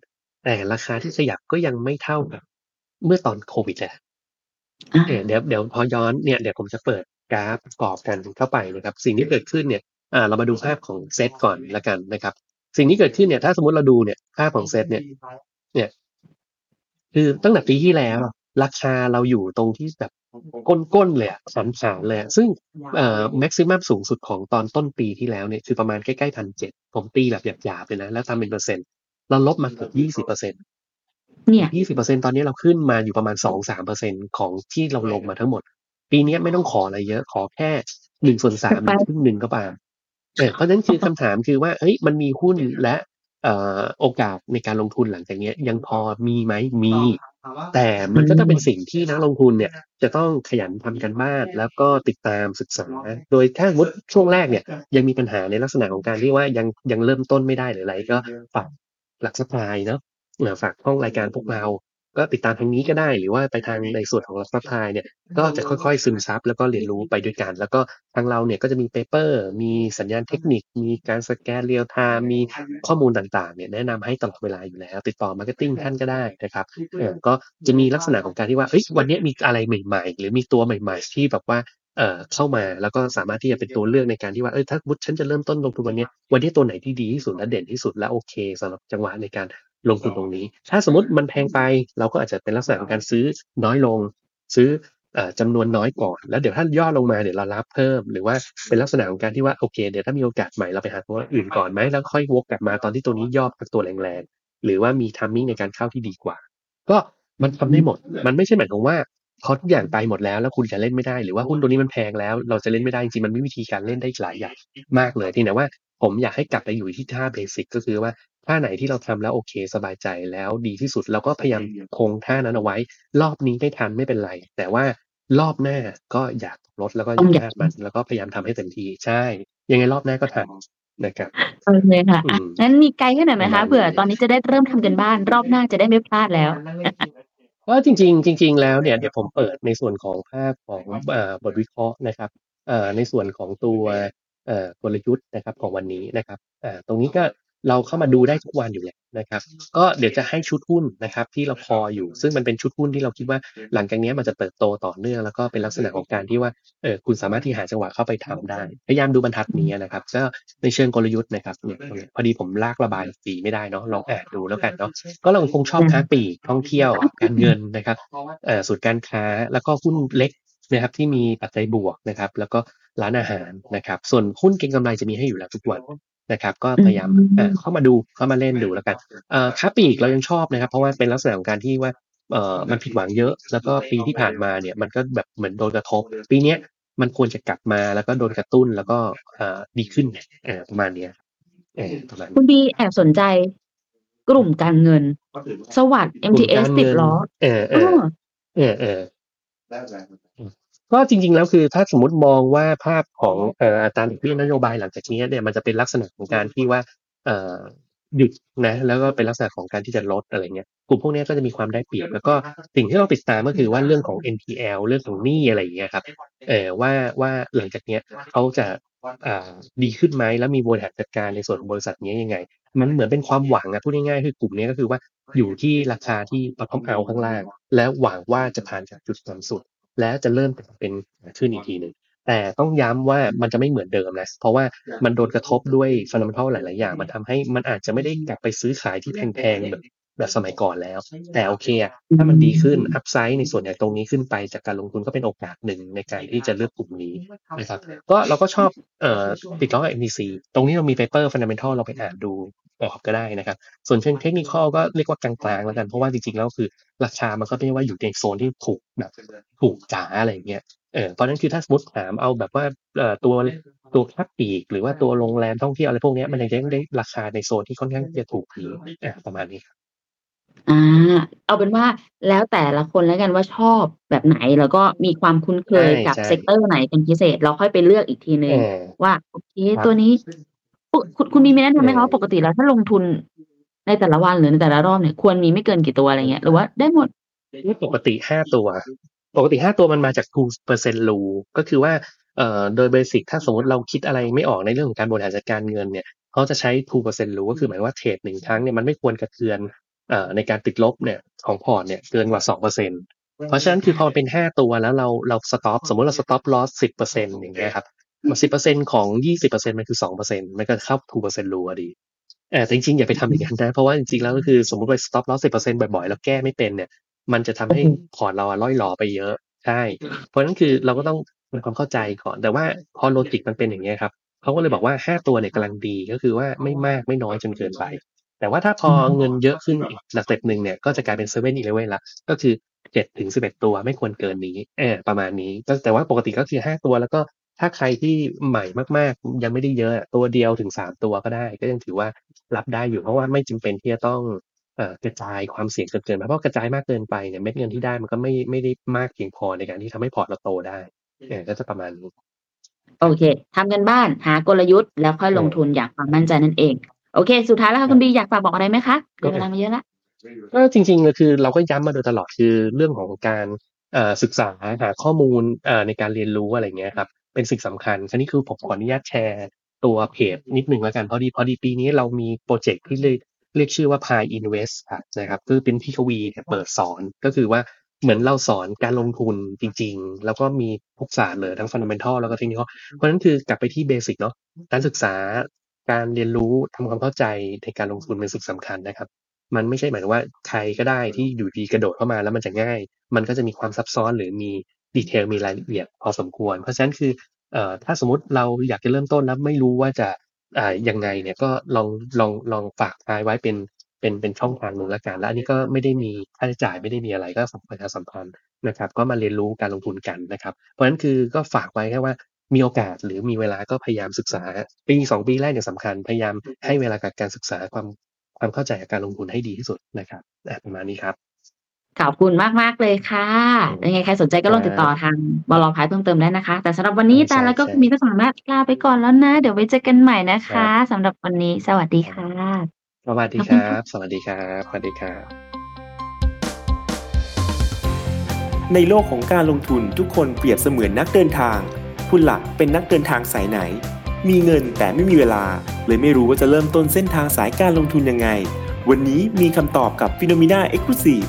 แต่ราคาที่ขยับก็ยังไม่เท่ากับเมื่อตอนโควิดเลย
อะ
เนี่ยเดี๋ยวเดี๋ยวพอย้อนเนี่ยเดี๋ยวผมจะเปิดกราฟประกอบกันเข้าไปนะครับ สิ่งที่เกิดขึ้นเนี่ยอ่าเรามาดูภาพของเซตก่อนละกันนะครับ สิ่งที่เกิดขึ้นเนี่ยถ้าสมมติเราดูเนี่ยภาพของเซตเนี่ยเนี่ย คือตั้งแต่ปีที่แล้ว ราคาเราอยู่ตรงที่แบบก้นๆเลยอะสันสานเลยอะซึ่งเอ่อแม็กซิมัมสูงสุดของตอนต้นปีที่แล้วเนี่ยคือประมาณใกล้ๆพันเจ็ดผมตีแบบหยาบๆเลยนะ แล้วทำเป็นเปอร์เซ็นต์เราลบมาเกือบยี่สิบเปอร์เซ็นต์
เนี่ย
ยี่สิบเปอร์เซ็นตอนนี้เราขึ้นมาอยู่ประมาณสองสามเปอร์เซ็นของที่เราลงมาทั้งหมด ปีนี้ไม่ต้องขออะไรเยอะขอแค่หนึ่งส่วนสามห
ไป
รือครึ่งหนึ่งก็ตามเออเพราะฉะนั้นคือคำถามคือว่าเฮ้ยมันมีหุ้นและ เอ่อโอกาสในการลงทุนหลังจากเนี้ยยังพอมีไหมมี แต่มันก็จะเป็นสิ่งที่นักลงทุนเนี่ยจะต้องขยันทำกันบ้านแล้วก็ติดตามศึกษา โดยถ้าสมมติช่วงแรกเนี่ยยังมีปัญหาในลักษณะของการที่ว่ายังยังเริ่มต้นไม่ได้หรืออะไรก็ฝากหลักสปายเนาะเอ่อฝากห้องรายการพวกเรา ก็ติดตามทางนี้ก็ได้หรือว่าไปทางในส่วนของหลักสปายเนี่ยก็จะค่อยๆซึมซับแล้วก็เรียนรู้ไปด้วยกัน แล้วก็ทางเราเนี่ยก็จะมี paper มีสัญญาณเทคนิค มีการสแกน real-time มีข้อมูลต่างๆเนี่ยแนะนำให้ตลอดเวลาอยู่แล้ว ติดต่อ marketing ท่านก็ได้นะครับเออก็จะมีลักษณะของการที่ว่าเอ้ยวันนี้มีอะไรใหม่ๆ หรือมีตัวใหม่ ๆ ที่แบบว่าเอ่อเข้ามาแล้วก็สามารถที่จะเป็นตัวเลือกในการที่ว่าเอ้ยถ้าสมมุติฉันจะเริ่มต้นลงทุนวันเนี้ยวันนี้ตัวไหนที่ดีที่สุดและเด่นที่สุดและโอเคสำหรับจังหวะในการ ลงทุนตรงนี้ ถ้าสมมติมันแพงไปเราก็อาจจะเป็นลักษณะของการซื้อน้อยลง ซื้อเอ่อจำนวนน้อยก่อน แล้วเดี๋ยวถ้าย่อลงมาเดี๋ยวเรารับเพิ่ม หรือว่าเป็นลักษณะของการที่ว่าโอเค เดี๋ยวถ้ามีโอกาสใหม่เราไปหาตัวอื่นก่อนไหมแล้วค่อยวกกลับมาตอนที่ตัวนี้ย่อพักตัวแรงๆหรือว่ามีทัมมิ่งในการเข้าที่ดีกว่า ก็มันทำได้หมด มันไม่ใช่หมายความว่าพอทุกอย่างไปหมดแล้วแล้วคุณจะเล่นไม่ได้หรือว่าหุ้นตัวนี้มันแพงแล้ว เราจะเล่นไม่ได้จริงๆมันมีวิธีการเล่นได้อีกหลายอย่างมากเลยที่แต่ว่าผมอยากให้กลับไปอยู่ที่ท่าเบสิกก็คือว่าท่าไหนที่เราทำแล้วโอเค สบายใจแล้วดีที่สุดเราก็พยายามคงท่านั้นเอาไว้ รอบนี้ไม่ทันไม่เป็นไร แต่ว่ารอบหน้าก็อยากลดแล้วก็อ
ต้
ย่า
องอยาก
พลาดมันแล้วก็พยายามทำให้เต็มที่ใช่ ยังไงรอบหน้าก็ทันนะครับ
โอเคค่ะอะ
อืม
งั้นมีไกด์ให้หน่อยไหม
ประมา
คะ
ณ
เผื่อ
นี้
ตอนนี้จะได้เริ่มทำกันบ้าน รอบหน้าจะได้ไม่พลาดแล้ว
เพราะจริง ๆ จริง ๆ แล้วเนี่ยเดี๋ยวผมเปิดในส่วนของภาพของเอ่อบทวิเคราะห์นะครับเอ่อในส่วนของตัวเอ่อกลยุทธ์นะครับของวันนี้นะครับอ่าตรงนี้ก็ เราเข้ามาดูได้ทุกวันอยู่แล้วนะครับ ก็เดี๋ยวจะให้ชุดหุ้นนะครับ ที่เราพออยู่ ซึ่งมันเป็นชุดหุ้นที่เราคิดว่าหลังจากนี้มันจะเติบโตต่อเนื่องแล้วก็เป็นลักษณะของการที่ว่าเออคุณสามารถที่หาจังหวะเข้าไปทำได้ พยายามดูบรรทัดนี้นะครับ ก็ในเชิงกลยุทธ์นะครับเนี่ยพอดีผมลากระบายสีไม่ได้เนาะลองอ่านดูแล้วกันเนาะก็เราคงชอบค้าปีกท่องเที่ยวการเงินนะครับเออศูนย์การค้าแล้วก็หุ้นเล็กนะครับที่มีปัจจัยบวกนะครับ แล้วก็ร้านอาหารนะครับ ส่วนหุ้นเก็งกำไรจะมีให้อยู่แล้วทุกวัน นะครับ ก็พยายาม
อืม
เอ่อเข้ามาดูเข้ามาเล่นดูแล้วกันเอ่อค้าปลีกเรายังชอบนะครับ เพราะว่าเป็นลักษณะของการที่ว่าเอ่อมันผิดหวังเยอะ แล้วก็ปีที่ผ่านมาเนี่ยมันก็แบบเหมือนโดนกระทบ ปีเนี้ยมันควรจะกลับมาแล้วก็โดนกระตุ้นแล้วก็เอ่อดีขึ้นเอ่อประมาณเนี้ยเออประมาณ
คุณบีแอบสนใจกลุ่มการเงิน สวัสด์
กลุ่ม
MTS
การ
ติ
เงิ
ด
น
ล้อ
เออเอ
เอ
อ
อ
เออเออ ก็จริง ๆ แล้วคือถ้าสมมติมองว่าภาพของอ,อัตราดอกเบี้ยนโยบายหลังจากนี้เนี่ยมันจะเป็นลักษณะของการที่ว่าเหยุดนะแล้วก็เป็นลักษณะของการที่จะลดอะไรเงี้ยกลุ่มพวกนี้ก็จะมีความได้เปรียบ แล้วก็สิ่งที่เราติดตามก็คือว่าเรื่องของ NPL เรื่องของหนี้อะไรอย่างเงี้ยครับเออว่าว่าหลังจากเนี้ยเขาจะดีขึ้นไหมแล้วมีบริหารจัดการในส่วนของบริษัทนี้ยังไง มันเหมือนเป็นความหวังอะพูดง่ายๆคือกลุ่มนี้ก็คือว่าอยู่ที่ราคาที่ bottom out ข้างล่าง แล้วหวังว่าจะผ่านจากจุดต่ำสุด แล้วจะเริ่มเป็นขึ้นอีกทีหนึ่งแต่ต้องย้ำว่ามันจะไม่เหมือนเดิมนะเพราะว่ามันโดนกระทบด้วยฟันดัมเ a ลหลาย ๆ อย่าง มันทำให้มันอาจจะไม่ได้กลับไปซื้อขายที่แพงๆแบบแบบสมัยก่อนแล้ว แต่โอเคอะถ้ามันดีขึ้นอัพไซด์ในส่วนใหญ่ตรงนี้ขึ้นไปจากการลงทุนก็เป็นโอกาสหนึ่งในการที่จะเลือกกลุ่มนี้นะครับก็เราก็ชอบเอ่อติดล้อกับ MTC ตรงนี้เรามี paper fundamental เราไปอ่านดู ออกก็ได้นะครับ ส่วนเชิงเทคนิคอลก็เรียกว่ากลางๆแล้วกัน เพราะว่าจริงๆแล้วคือ ราคามันก็ไม่ได้ว่าอยู่ในโซนที่ถูกแบบถูกจ๋าอะไรอย่างเงี้ยเออเพราะฉะนั้นคือถ้าสมมติถามเอาแบบว่าเอ่อตัวตัวค้าปลีก หรือว่าตัวโรงแรมท่องเที่ยวอะไรพวกเนี้ยมันยังได้ราคาในโซนที่ค่อนข้างจะถูกอยู่อะประมาณนี้ครับ
อ่าเอาเป็นว่าแล้วแต่ละคนแล้วกันว่าชอบแบบไหนแล้วก็มีความคุ้นเคย
ใช่
กับ
ใช่
sector ไหนเป็นพิเศษ เราค่อยไปเลือกอีกทีนึง
เออ
ว่าโอเค
ครับ
ตัวนี้ปก คุณคุณมีมีแนะนำไหมคะ
เออ
ว่าปกติแล้วถ้าลงทุนในแต่ละวันหรือในแต่ละรอบเนี่ยควรมีไม่เกินกี่ตัวอะไรเงี้ยหรือว่าได้หมด
นี่ปกติห้าตัว ปกติห้าตัวมันมาจาก2% rule ก็คือว่าเอ่อโดย basic ถ้าสมมติเราคิดอะไรไม่ออกในเรื่องของการบริหารจัดการเงินเนี่ยเขาจะใช้2% rule ก็คือหมายว่า trade หนึ่งครั้งเนี่ยมันไม่ควรกระเทือนเอ่อในการติดลบเนี่ยของพอร์ตเนี่ยเกินกว่า2%เพราะฉะนั้นคือพอมันเป็นห้าตัวแล้วเราเรา stop สมมติเรา stop loss สิบเปอร์เซ็นต์อย่างเงี้ยครับ สิบเปอร์เซ็นต์ของยี่สิบเปอร์เซ็นต์มันคือสองเปอร์เซ็นต์มันก็เข้า2% rule อะดีเออแต่จริงๆ อย่าไปทำอย่างนั้นนะ เพราะว่าจริงๆ แล้วก็คือสมมติไป stop loss สิบเปอร์เซ็นต์บ่อยๆ แล้วแก้ไม่เป็นเนี่ย มันจะทำให้
อืม
พอร์ตเราอะร่อยหรอไปเยอะ ใช่ เพราะฉะนั้นคือเราก็ต้องทำความเข้าใจก่อน แต่ว่าพอ logic มันเป็นอย่างเนี้ยครับเขาก็เลยบอกว่าห้าตัวเนี่ยกำลังดีก็คือว่าไม่มากไม่น้อยจนเกินไป แต่ว่าถ้าพอเงินเยอะขึ้นอีก step หนึ่งเนี่ยก็จะกลายเป็น seven eleven ละก็คือเจ็ดถึงสิบเอ็ดตัวไม่ควรเกินนี้เออประมาณนี้ก็แต่ว่าปกติก็คือห้าตัวแล้วก็ ถ้าใครที่ใหม่มากๆ ยังไม่ได้เยอะตัวเดียวถึงสามตัวก็ได้ ก็ยังถือว่ารับได้อยู่เพราะว่าไม่จำเป็นที่จะต้องเอ่อกระจายความเสี่ยงจนเกินไปเพราะกระจายมากเกินไปเนี่ยเม็ดเงินที่ได้มันก็ไม่ไม่ได้มากเพียงพอในการที่ทำให้พอร์ตเราโตได้เออก็จะประมาณนี้
โอเคทำกันบ้านหากลยุทธ์แล้วค่อยลงทุนอย่างความมั่นใจนั่นเอง โอเค สุดท้ายแล้วค่ะคุณบีอยากฝากบอกอะไรไหมคะเดี๋ยวเวลามาเยอะละ
ก็จริงๆเลยคือเราก็ย้ำมาโดยตลอดคือเรื่องของการเอ่อศึกษาหาข้อมูลเอ่อในการเรียนรู้อะไรเงี้ยครับ เป็นสิ่งสำคัญคราวนี้คือผมขออนุญาตแชร์ตัวเพจนิดหนึ่งแล้วกันพอดีพอดีปีนี้เรามีโปรเจกต์ที่เรียกเรียกชื่อว่า Pi Invest ครับนะครับคือเป็นพี่กวีเนี่ยเปิดสอนก็คือว่าเหมือนเราสอนการลงทุนจริง ๆ แล้วก็มีทุกศาสตร์เลยทั้ง fundamental แล้วก็เทคนิคเพราะฉะนั้นคือกลับไปที่เบสิกเนาะการศึกษาการเรียนรู้ทำความเข้าใจในการลงทุนเป็นสิ่งสำคัญนะครับ มันไม่ใช่หมายถึงว่าใครก็ได้ที่อยู่ดีกระโดดเข้ามาแล้วมันจะง่าย มันก็จะมีความซับซ้อนหรือมี ดีเทลมีรายละเอียดพอสมควร เพราะฉะนั้นคือเอ่อถ้าสมมติเราอยากจะเริ่มต้นแล้วไม่รู้ว่าจะอ่ายังไงเนี่ยก็ลองลองลองฝากทายไว้เป็นเป็นเป็นช่องทางหนึ่งละกันและอันนี้ก็ไม่ได้มีค่าใช้จ่ายไม่ได้มีอะไรก็ฝากประชาสัมพันธ์นะครับ ก็มาเรียนรู้การลงทุนกันนะครับ เพราะฉะนั้นคือก็ฝากไว้แค่ว่ามีโอกาสหรือมีเวลาก็พยายามศึกษาปีสองปีแรกเนี่ยสำคัญพยายามให้เวลากับการศึกษาความความเข้าใจกับการลงทุนให้ดีที่สุดนะครับประมาณนี้ครับ
ขอบคุณมากๆเลยค่ะยังไงใครสนใจก็ลองติดต่อทางบลพายเพิ่มเติมได้นะคะ แต่สำหรับวันนี้
ใช่
แต่แล้วก็
ใช่
คุณมีก็สามารถลาไปก่อนแล้วนะ เดี๋ยวไว้เจอกันใหม่นะคะสำหรับวันนี้ สวัสดีค่ะ
สวัสดี
ขอบ
ค
คุณ
รั
ค่ะ
บสวัสดีครับ สวัสดีครับ
ในโลกของการลงทุนทุกคนเปรียบเสมือนนักเดินทาง คุณหลักเป็นนักเดินทางสายไหน มีเงินแต่ไม่มีเวลา เลยไม่รู้ว่าจะเริ่มต้นเส้นทางสายการลงทุนยังไง วันนี้มีคำตอบกับ p h e n o m e n a Exclusive